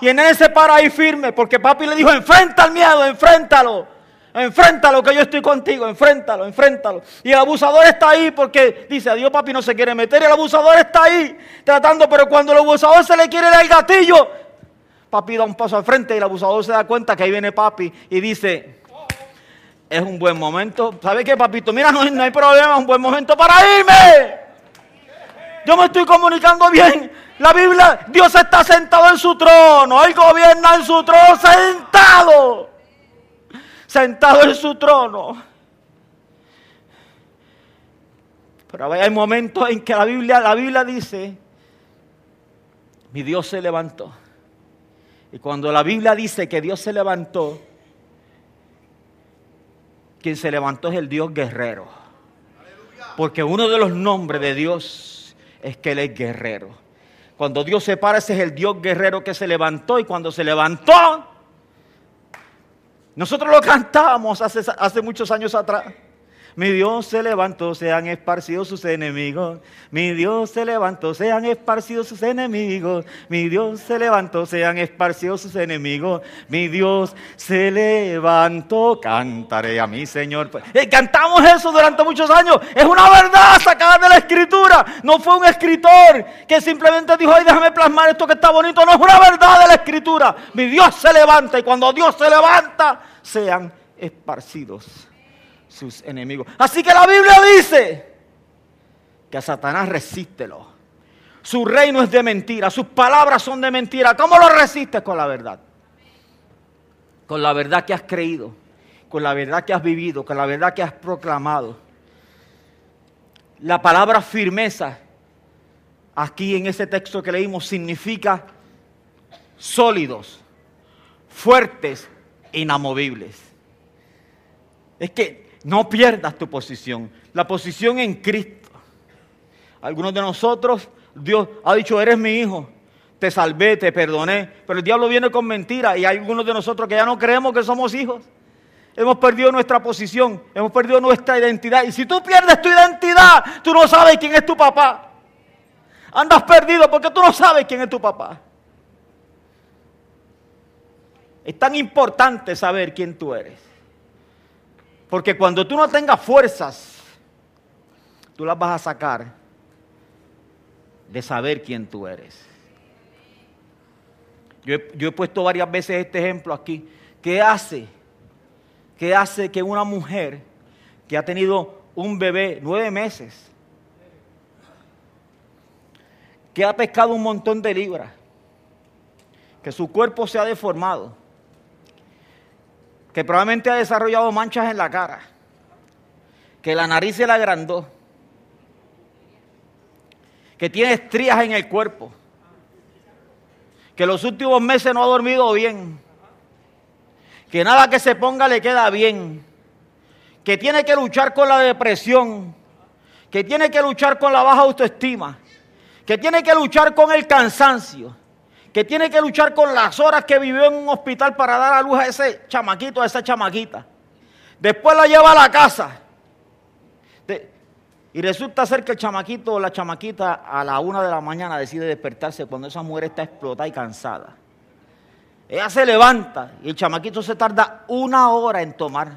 [SPEAKER 1] Y el nene se para ahí firme porque papi le dijo, enfrenta el miedo, enfréntalo. Enfréntalo que yo estoy contigo, enfréntalo, enfréntalo. Y el abusador está ahí porque dice, adiós papi no se quiere meter. El abusador está ahí tratando, pero cuando el abusador se le quiere dar el gatillo, papi da un paso al frente y el abusador se da cuenta que ahí viene papi y dice, es un buen momento. ¿Sabe qué, papito? Mira, no, hay problema, es un buen momento para irme. Yo me estoy comunicando bien. La Biblia, Dios está sentado en su trono. Él gobierna en su trono, sentado. Sentado en su trono. Pero hay momentos en que la Biblia, la Biblia dice, mi Dios se levantó. Y cuando la Biblia dice que Dios se levantó, quien se levantó es el Dios guerrero. Porque uno de los nombres de Dios es que Él es guerrero. Cuando Dios se para, ese es el Dios guerrero que se levantó y cuando se levantó, nosotros lo cantábamos hace, hace muchos años atrás. Mi Dios se levantó, se han esparcido sus enemigos. Mi Dios se levantó, se han esparcido sus enemigos. Mi Dios se levantó, se han esparcido sus enemigos. Mi Dios se levantó, cantaré a mi Señor. Eh, cantamos eso durante muchos años. Es una verdad sacada de la escritura. No fue un escritor que simplemente dijo, ay, déjame plasmar esto que está bonito. No es una verdad de la escritura. Mi Dios se levanta y cuando Dios se levanta, sean esparcidos sus enemigos. Así que la Biblia dice que a Satanás resístelo. Su reino es de mentira, sus palabras son de mentira. ¿Cómo lo resistes con la verdad? Con la verdad que has creído, con la verdad que has vivido, con la verdad que has proclamado. La palabra firmeza, aquí en ese texto que leímos, significa sólidos, fuertes, inamovibles. Es que no pierdas tu posición, la posición en Cristo. Algunos de nosotros, Dios ha dicho, eres mi hijo, te salvé, te perdoné, pero el diablo viene con mentiras y hay algunos de nosotros que ya no creemos que somos hijos. Hemos perdido nuestra posición, hemos perdido nuestra identidad. Y si tú pierdes tu identidad, tú no sabes quién es tu papá. Andas perdido porque tú no sabes quién es tu papá. Es tan importante saber quién tú eres. Porque cuando tú no tengas fuerzas, tú las vas a sacar de saber quién tú eres. Yo he, puesto varias veces este ejemplo aquí. ¿Qué hace? ¿Qué hace que una mujer que ha tenido un bebé nueve meses, que ha pescado un montón de libras, que su cuerpo se ha deformado, que probablemente ha desarrollado manchas en la cara, que la nariz se le agrandó, que tiene estrías en el cuerpo, que los últimos meses no ha dormido bien, que nada que se ponga le queda bien, que tiene que luchar con la depresión, que tiene que luchar con la baja autoestima, que tiene que luchar con el cansancio, que tiene que luchar con las horas que vivió en un hospital para dar a luz a ese chamaquito, a esa chamaquita. Después la lleva a la casa. y resulta ser que el chamaquito o la chamaquita a la una de la mañana decide despertarse cuando esa mujer está explotada y cansada. Ella se levanta y el chamaquito se tarda una hora en tomar.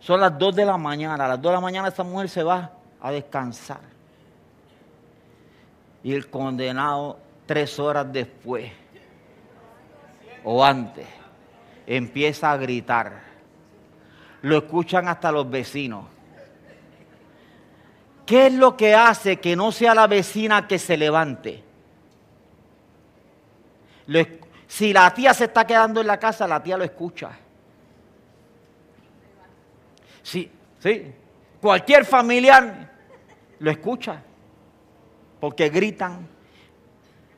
[SPEAKER 1] Son las dos de la mañana. A las dos de la mañana esta mujer se va a descansar. Y el condenado tres horas después o antes, empieza a gritar. Lo escuchan hasta los vecinos. ¿Qué es lo que hace que no sea la vecina que se levante? si la tía se está quedando en la casa, la tía lo escucha. Sí, sí. Cualquier familiar lo escucha. Porque gritan,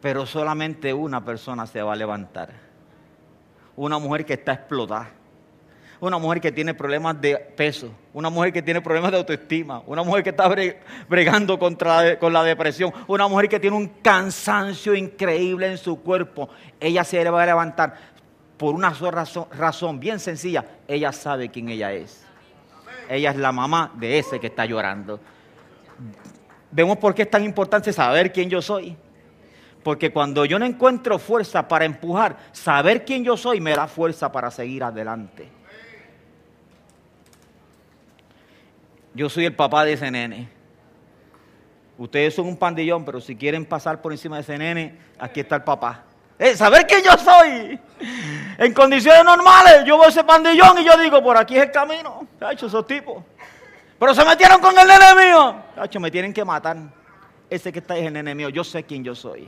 [SPEAKER 1] pero solamente una persona se va a levantar. Una mujer que está explotada. Una mujer que tiene problemas de peso. Una mujer que tiene problemas de autoestima. Una mujer que está bregando contra, con la depresión. Una mujer que tiene un cansancio increíble en su cuerpo. Ella se va a levantar por una sola razón, razón bien sencilla. Ella sabe quién ella es. Ella es la mamá de ese que está llorando. Vemos por qué es tan importante saber quién yo soy. Porque cuando yo no encuentro fuerza para empujar, saber quién yo soy me da fuerza para seguir adelante. Yo soy el papá de ese nene. Ustedes son un pandillón, pero si quieren pasar por encima de ese nene, aquí está el papá. Eh, saber quién yo soy. En condiciones normales, yo veo ese pandillón y yo digo, por aquí es el camino. hecho esos tipos. Pero se metieron con el nene mío. hecho me tienen que matar. Ese que está es el nene mío. Yo sé quién yo soy.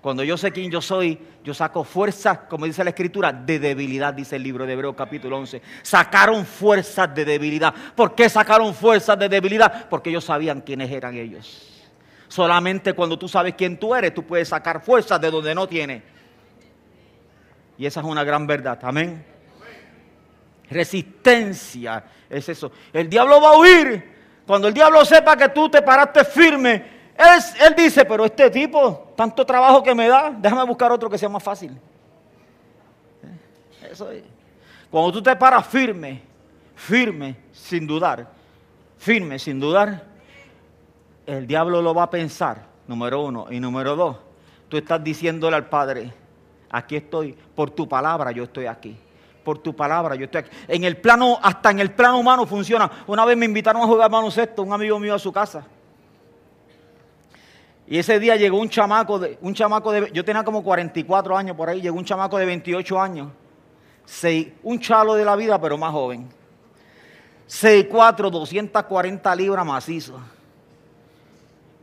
[SPEAKER 1] Cuando yo sé quién yo soy, yo saco fuerza, como dice la escritura, de debilidad, dice el libro de Hebreos capítulo 11. Sacaron fuerzas de debilidad. ¿Por qué sacaron fuerzas de debilidad? Porque ellos sabían quiénes eran ellos. Solamente cuando tú sabes quién tú eres, tú puedes sacar fuerzas de donde no tienes. Y esa es una gran verdad. Amén. Resistencia es eso. El diablo va a huir. Cuando el diablo sepa que tú te paraste firme Él, dice, pero este tipo, tanto trabajo que me da, déjame buscar otro que sea más fácil. Eso es. Cuando tú te paras firme, firme, sin dudar, firme, sin dudar, el diablo lo va a pensar, número uno. Y número dos, tú estás diciéndole al Padre, aquí estoy, por tu palabra yo estoy aquí. Por tu palabra yo estoy aquí. En el plano, hasta en el plano humano funciona. Una vez me invitaron a jugar baloncesto, un amigo mío a su casa. Y ese día llegó un chamaco, de, un chamaco de, yo tenía como 44 años por ahí, llegó un chamaco de 28 años, un chalo de la vida, pero más joven. 6'4, 240 libras macizo.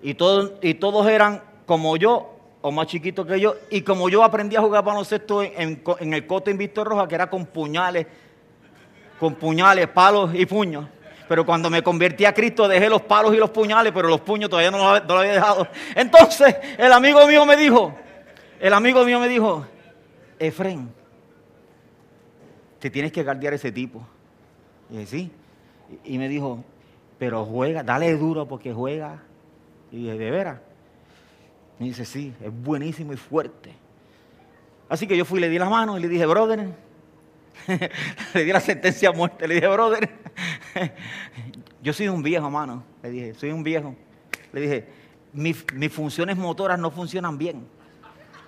[SPEAKER 1] Y, y todos eran como yo, o más chiquitos que yo, y como yo aprendí a jugar baloncesto en, en, el cote en Víctor Roja, que era con puñales, con puñales, palos y puños. Pero cuando me convertí a Cristo dejé los palos y los puñales, pero los puños todavía no los, había dejado. Entonces el amigo mío me dijo, el amigo mío me dijo, Efren, te tienes que guardiar ese tipo. Y dije, sí. Y me dijo, pero juega, dale duro porque juega. Y ¿de veras? Y dice, sí, es buenísimo y fuerte. Así que yo fui, le di la mano y le dije, brother, le di la sentencia a muerte, le dije, brother, yo soy un viejo, mano. Le dije, soy un viejo. Le dije, mis, funciones motoras no funcionan bien.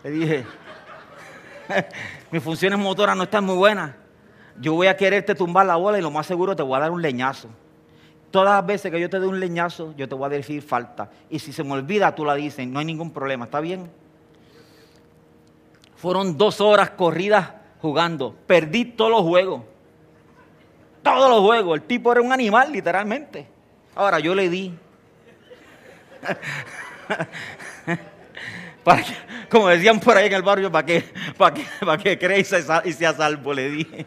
[SPEAKER 1] Le dije, mis funciones motoras no están muy buenas. Yo voy a quererte tumbar la bola y lo más seguro te voy a dar un leñazo. Todas las veces que yo te dé un leñazo, yo te voy a decir falta. Y si se me olvida, tú la dices, no hay ningún problema, ¿está bien? Fueron dos horas corridas jugando. Perdí todos los juegos todos los juegos. El tipo era un animal, literalmente. Ahora yo le di. para como decían por ahí en el barrio, para que, para que, para que y sea salvo, le di.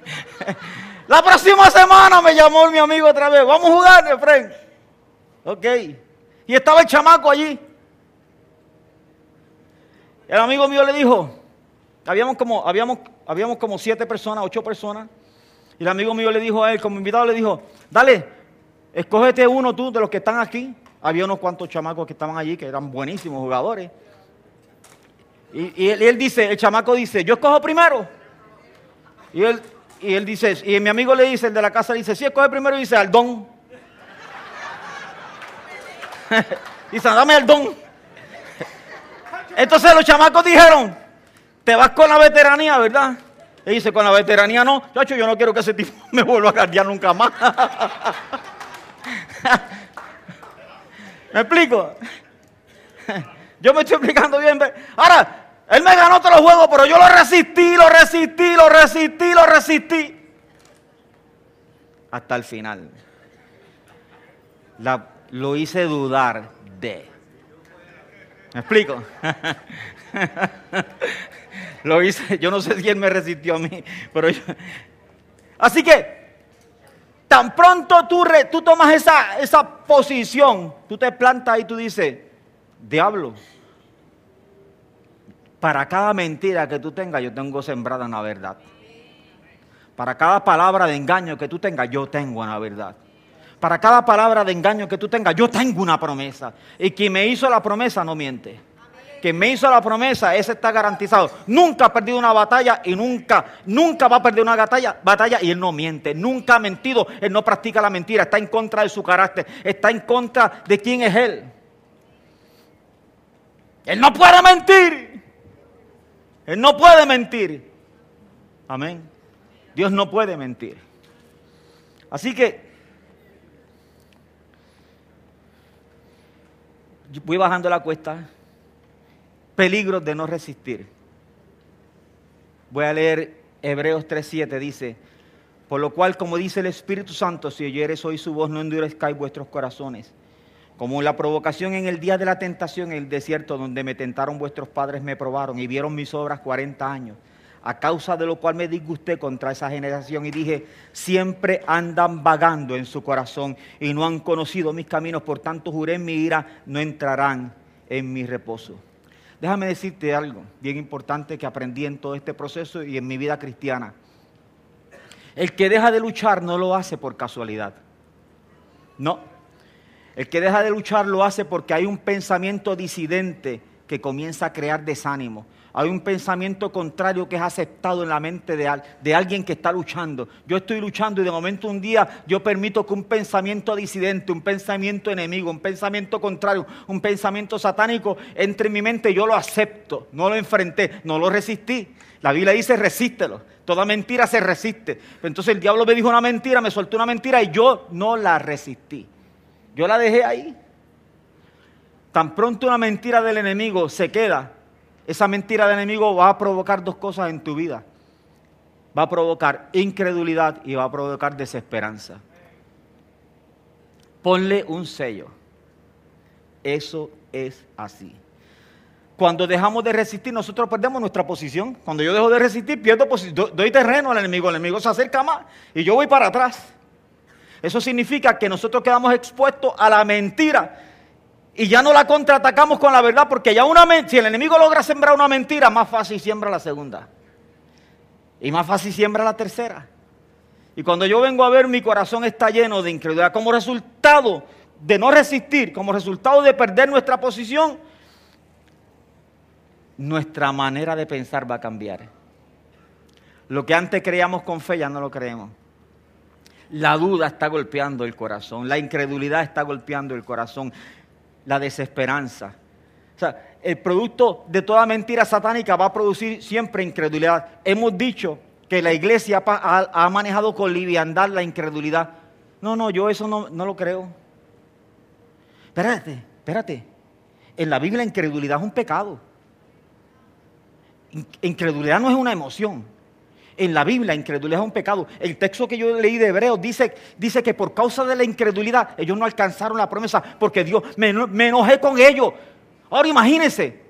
[SPEAKER 1] La próxima semana me llamó mi amigo otra vez. Vamos a jugar, Efren. Ok. Y estaba el chamaco allí. El amigo mío le dijo, habíamos como, habíamos, habíamos como siete personas, ocho personas. Y el amigo mío le dijo a él, como invitado, le dijo, dale, escógete uno tú de los que están aquí. Había unos cuantos chamacos que estaban allí, que eran buenísimos jugadores. Y, él, dice, el chamaco dice, yo escojo primero. Y él, y él dice, y mi amigo le dice, el de la casa dice, sí, escoge primero y dice, al don. dice, dame al don. Entonces los chamacos dijeron, te vas con la veteranía, ¿verdad? Y dice, con la veteranía no, chacho, yo no quiero que ese tipo me vuelva a guardiar nunca más. ¿Me explico? Yo me estoy explicando bien. Ahora, él me ganó todos los juegos, pero yo lo resistí, lo resistí, lo resistí, lo resistí. Hasta el final. lo hice dudar de. ¿Me explico? Lo hice, yo no sé él me resistió a mí, pero yo... Así que, tan pronto tú, tú tomas esa, esa posición, tú te plantas y tú dices, diablo, para cada mentira que tú tengas, yo tengo sembrada una verdad. Para cada palabra de engaño que tú tengas, yo tengo una verdad. Para cada palabra de engaño que tú tengas, yo tengo una promesa. Y quien me hizo la promesa no miente que me hizo la promesa, ese está garantizado. Nunca ha perdido una batalla y nunca, nunca va a perder una batalla, batalla y él no miente. Nunca ha mentido, él no practica la mentira, está en contra de su carácter, está en contra de quién es él. Él no puede mentir. Él no puede mentir. Amén. Dios no puede mentir. Así que voy bajando la cuesta peligros de no resistir. Voy a leer Hebreos 3.7, dice, por lo cual, como dice el Espíritu Santo, si oyeres hoy su voz, no endurezcáis vuestros corazones. Como la provocación en el día de la tentación en el desierto, donde me tentaron vuestros padres, me probaron y vieron mis obras 40 años, a causa de lo cual me disgusté contra esa generación y dije, siempre andan vagando en su corazón y no han conocido mis caminos, por tanto juré en mi ira, no entrarán en mi reposo. Déjame decirte algo bien importante que aprendí en todo este proceso y en mi vida cristiana. El que deja de luchar no lo hace por casualidad. No. El que deja de luchar lo hace porque hay un pensamiento disidente que comienza a crear desánimo. Hay un pensamiento contrario que es aceptado en la mente de, de, alguien que está luchando. Yo estoy luchando y de momento un día yo permito que un pensamiento disidente, un pensamiento enemigo, un pensamiento contrario, un pensamiento satánico entre en mi mente. Yo lo acepto, no lo enfrenté, no lo resistí. La Biblia dice resístelo. Toda mentira se resiste. Entonces el diablo me dijo una mentira, me soltó una mentira y yo no la resistí. Yo la dejé ahí. Tan pronto una mentira del enemigo se queda, esa mentira del enemigo va a provocar dos cosas en tu vida. Va a provocar incredulidad y va a provocar desesperanza. Ponle un sello. Eso es así. Cuando dejamos de resistir, nosotros perdemos nuestra posición. Cuando yo dejo de resistir, pierdo posición. Doy terreno al enemigo. El enemigo se acerca más y yo voy para atrás. Eso significa que nosotros quedamos expuestos a la mentira y ya no la contraatacamos con la verdad, porque ya una si el enemigo logra sembrar una mentira, más fácil siembra la segunda. Y más fácil siembra la tercera. Y cuando yo vengo a ver mi corazón está lleno de incredulidad como resultado de no resistir, como resultado de perder nuestra posición, nuestra manera de pensar va a cambiar. Lo que antes creíamos con fe ya no lo creemos. La duda está golpeando el corazón, la incredulidad está golpeando el corazón, la desesperanza. O sea, el producto de toda mentira satánica va a producir siempre incredulidad. Hemos dicho que la iglesia ha, manejado con liviandad la incredulidad. No, no, yo eso no, no lo creo. Espérate, espérate. En la Biblia incredulidad es un pecado. Incredulidad no es una emoción. En la Biblia, incredulidad es un pecado. El texto que yo leí de Hebreos dice, dice que por causa de la incredulidad ellos no alcanzaron la promesa porque Dios, me, me enojé con ellos. Ahora imagínense,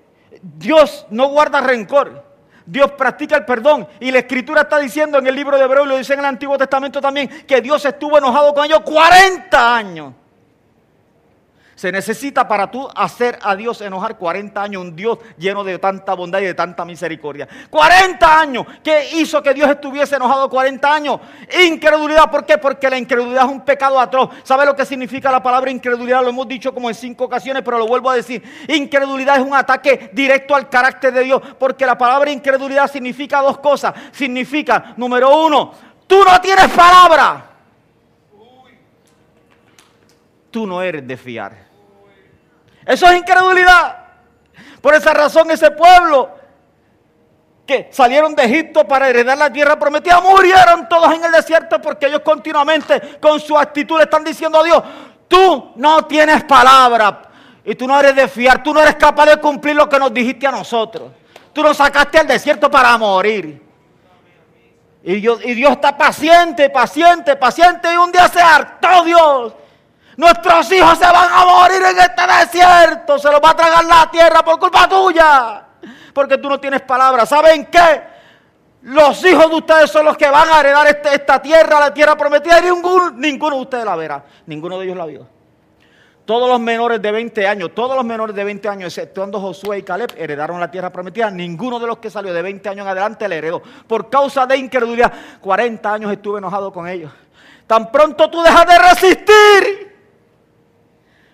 [SPEAKER 1] Dios no guarda rencor. Dios practica el perdón. Y la escritura está diciendo en el libro de Hebreos, y lo dice en el Antiguo Testamento también, que Dios estuvo enojado con ellos 40 años. Se necesita para tú hacer a Dios enojar 40 años, un Dios lleno de tanta bondad y de tanta misericordia. 40 años. ¿Qué hizo que Dios estuviese enojado 40 años? Incredulidad. ¿Por qué? Porque la incredulidad es un pecado atroz. ¿Sabe lo que significa la palabra incredulidad? Lo hemos dicho como en cinco ocasiones, pero lo vuelvo a decir. Incredulidad es un ataque directo al carácter de Dios, porque la palabra incredulidad significa dos cosas. Significa, número uno, tú no tienes palabra. Tú no eres de fiar. Eso es incredulidad. Por esa razón ese pueblo que salieron de Egipto para heredar la tierra prometida, murieron todos en el desierto porque ellos continuamente con su actitud le están diciendo a Dios, tú no tienes palabra y tú no eres de fiar, tú no eres capaz de cumplir lo que nos dijiste a nosotros. Tú nos sacaste al desierto para morir. Y Dios, y Dios está paciente, paciente, paciente y un día se hartó Dios Nuestros hijos se van a morir en este desierto. Se los va a tragar la tierra por culpa tuya. Porque tú no tienes palabras. ¿Saben qué? Los hijos de ustedes son los que van a heredar este, esta tierra, la tierra prometida. Y ninguno, ninguno de ustedes la verá. Ninguno de ellos la vio. Todos los menores de 20 años, todos los menores de 20 años, exceptuando Josué y Caleb, heredaron la tierra prometida. Ninguno de los que salió de 20 años en adelante la heredó. Por causa de incredulidad, 40 años estuve enojado con ellos. Tan pronto tú dejas de resistir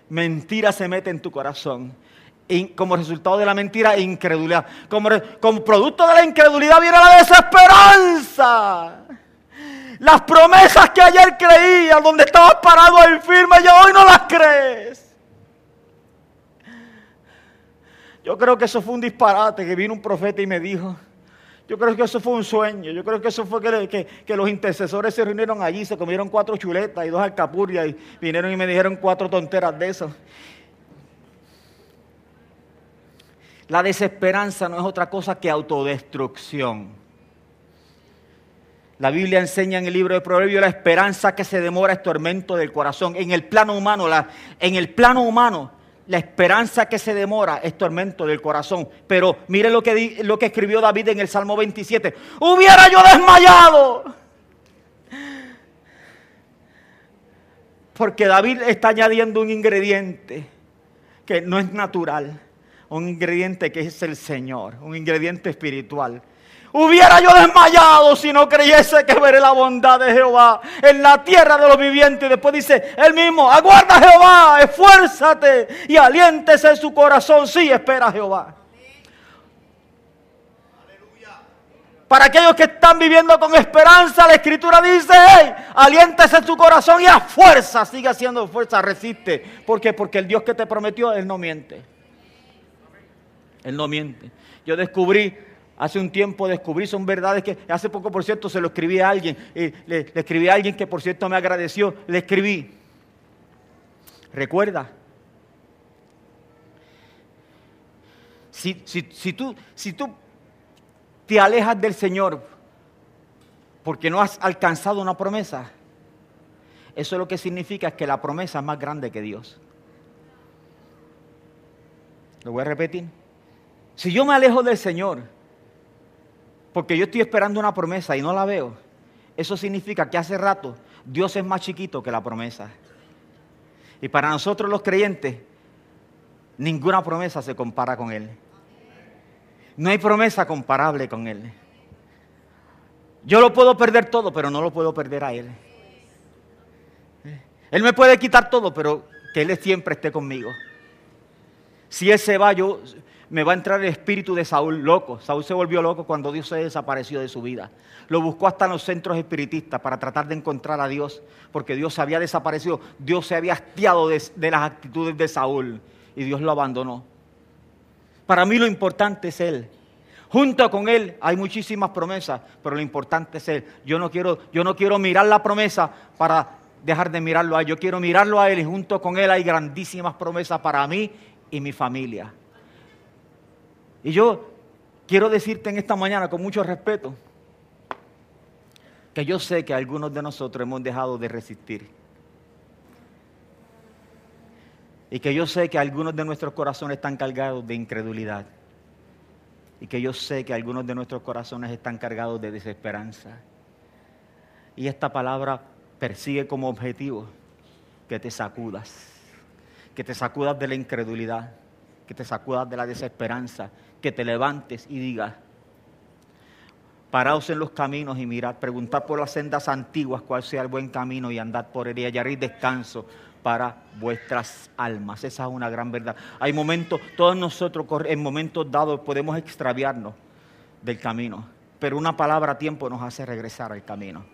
[SPEAKER 1] mentira se mete en tu corazón. Y como resultado de la mentira, incredulidad. Como, producto de la incredulidad viene la desesperanza. Las promesas que ayer creías, donde estabas parado ahí firme, y hoy no las crees. Yo creo que eso fue un disparate que vino un profeta y me dijo, yo creo que eso fue un sueño. Yo creo que eso fue que, los intercesores se reunieron allí, se comieron cuatro chuletas y dos alcapurrias y vinieron y me dijeron cuatro tonteras de eso. La desesperanza no es otra cosa que autodestrucción. La Biblia enseña en el libro de Proverbios la esperanza que se demora es tormento del corazón. En el plano humano, en el plano humano, la esperanza que se demora es tormento del corazón. Pero mire lo que, lo que escribió David en el Salmo 27. Hubiera yo desmayado. Porque David está añadiendo un ingrediente que no es natural. Un ingrediente que es el Señor. Un ingrediente espiritual. Hubiera yo desmayado si no creyese que veré la bondad de Jehová en la tierra de los vivientes. Y después dice él mismo, aguarda Jehová, esfuérzate y aliéntese en su corazón. Sí, espera a Jehová. Para aquellos que están viviendo con esperanza, la escritura dice, hey, aliéntese en tu corazón y a fuerza, siga haciendo fuerza, resiste. ¿Por qué? Porque el Dios que te prometió, Él no miente. Él no miente. Yo descubrí, hace un tiempo descubrí, son verdades que hace poco, por cierto, se lo escribí a alguien. Le escribí a alguien que, por cierto, me agradeció. Le escribí, recuerda, si, si, si, tú, si tú te alejas del Señor porque no has alcanzado una promesa, eso lo que significa es que la promesa es más grande que Dios. Lo voy a repetir. Si yo me alejo del Señor porque yo estoy esperando una promesa y no la veo, eso significa que hace rato Dios es más chiquito que la promesa. Y para nosotros los creyentes, ninguna promesa se compara con Él. No hay promesa comparable con Él. Yo lo puedo perder todo, pero no lo puedo perder a Él. Él me puede quitar todo, pero que Él siempre esté conmigo. Si Él se va, yo, me va a entrar el espíritu de Saúl loco. Saúl se volvió loco cuando Dios se desapareció de su vida. Lo buscó hasta en los centros espiritistas para tratar de encontrar a Dios, porque Dios se había desaparecido. Dios se había hastiado de, de las actitudes de Saúl y Dios lo abandonó. Para mí lo importante es Él. Junto con Él hay muchísimas promesas, pero lo importante es Él. Yo no quiero, yo no quiero mirar la promesa para dejar de mirarlo a Él. Yo quiero mirarlo a Él y junto con Él hay grandísimas promesas para mí y mi familia. Y yo quiero decirte en esta mañana con mucho respeto que yo sé que algunos de nosotros hemos dejado de resistir. Y que yo sé que algunos de nuestros corazones están cargados de incredulidad. Y que yo sé que algunos de nuestros corazones están cargados de desesperanza. Y esta palabra persigue como objetivo que te sacudas. Que te sacudas de la incredulidad. Que te sacudas de la desesperanza. Que te levantes y digas, paraos en los caminos y mirad, preguntad por las sendas antiguas cuál sea el buen camino y andad por él y hallaréis descanso para vuestras almas. Esa es una gran verdad. Hay momentos, todos nosotros en momentos dados podemos extraviarnos del camino, pero una palabra a tiempo nos hace regresar al camino.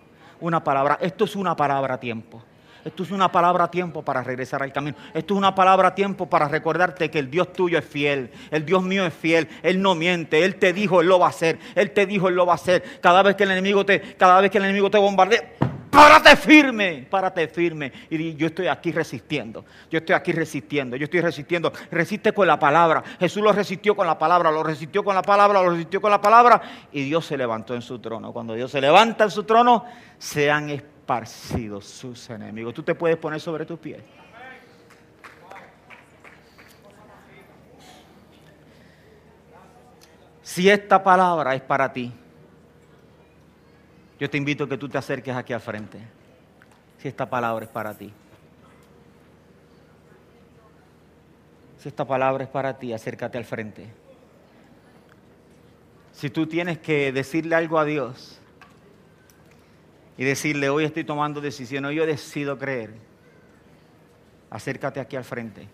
[SPEAKER 1] Una palabra, esto es una palabra a tiempo. Esto es una palabra a tiempo para regresar al camino. Esto es una palabra a tiempo para recordarte que el Dios tuyo es fiel. El Dios mío es fiel. Él no miente. Él te dijo, Él lo va a hacer. Él te dijo, Él lo va a hacer. Cada vez que el enemigo te, cada vez que el enemigo te bombardea, párate firme, párate firme. Y yo estoy aquí resistiendo, yo estoy aquí resistiendo, yo estoy resistiendo. Resiste con la palabra. Jesús lo resistió con la palabra, lo resistió con la palabra, lo resistió con la palabra. Y Dios se levantó en su trono. Cuando Dios se levanta en su trono, se han esparcido sus enemigos. Tú te puedes poner sobre tus pies. Si esta palabra es para ti, yo te invito a que tú te acerques aquí al frente, si esta palabra es para ti. Si esta palabra es para ti, acércate al frente. Si tú tienes que decirle algo a Dios y decirle, hoy estoy tomando decisiones, hoy yo decido creer, acércate aquí al frente.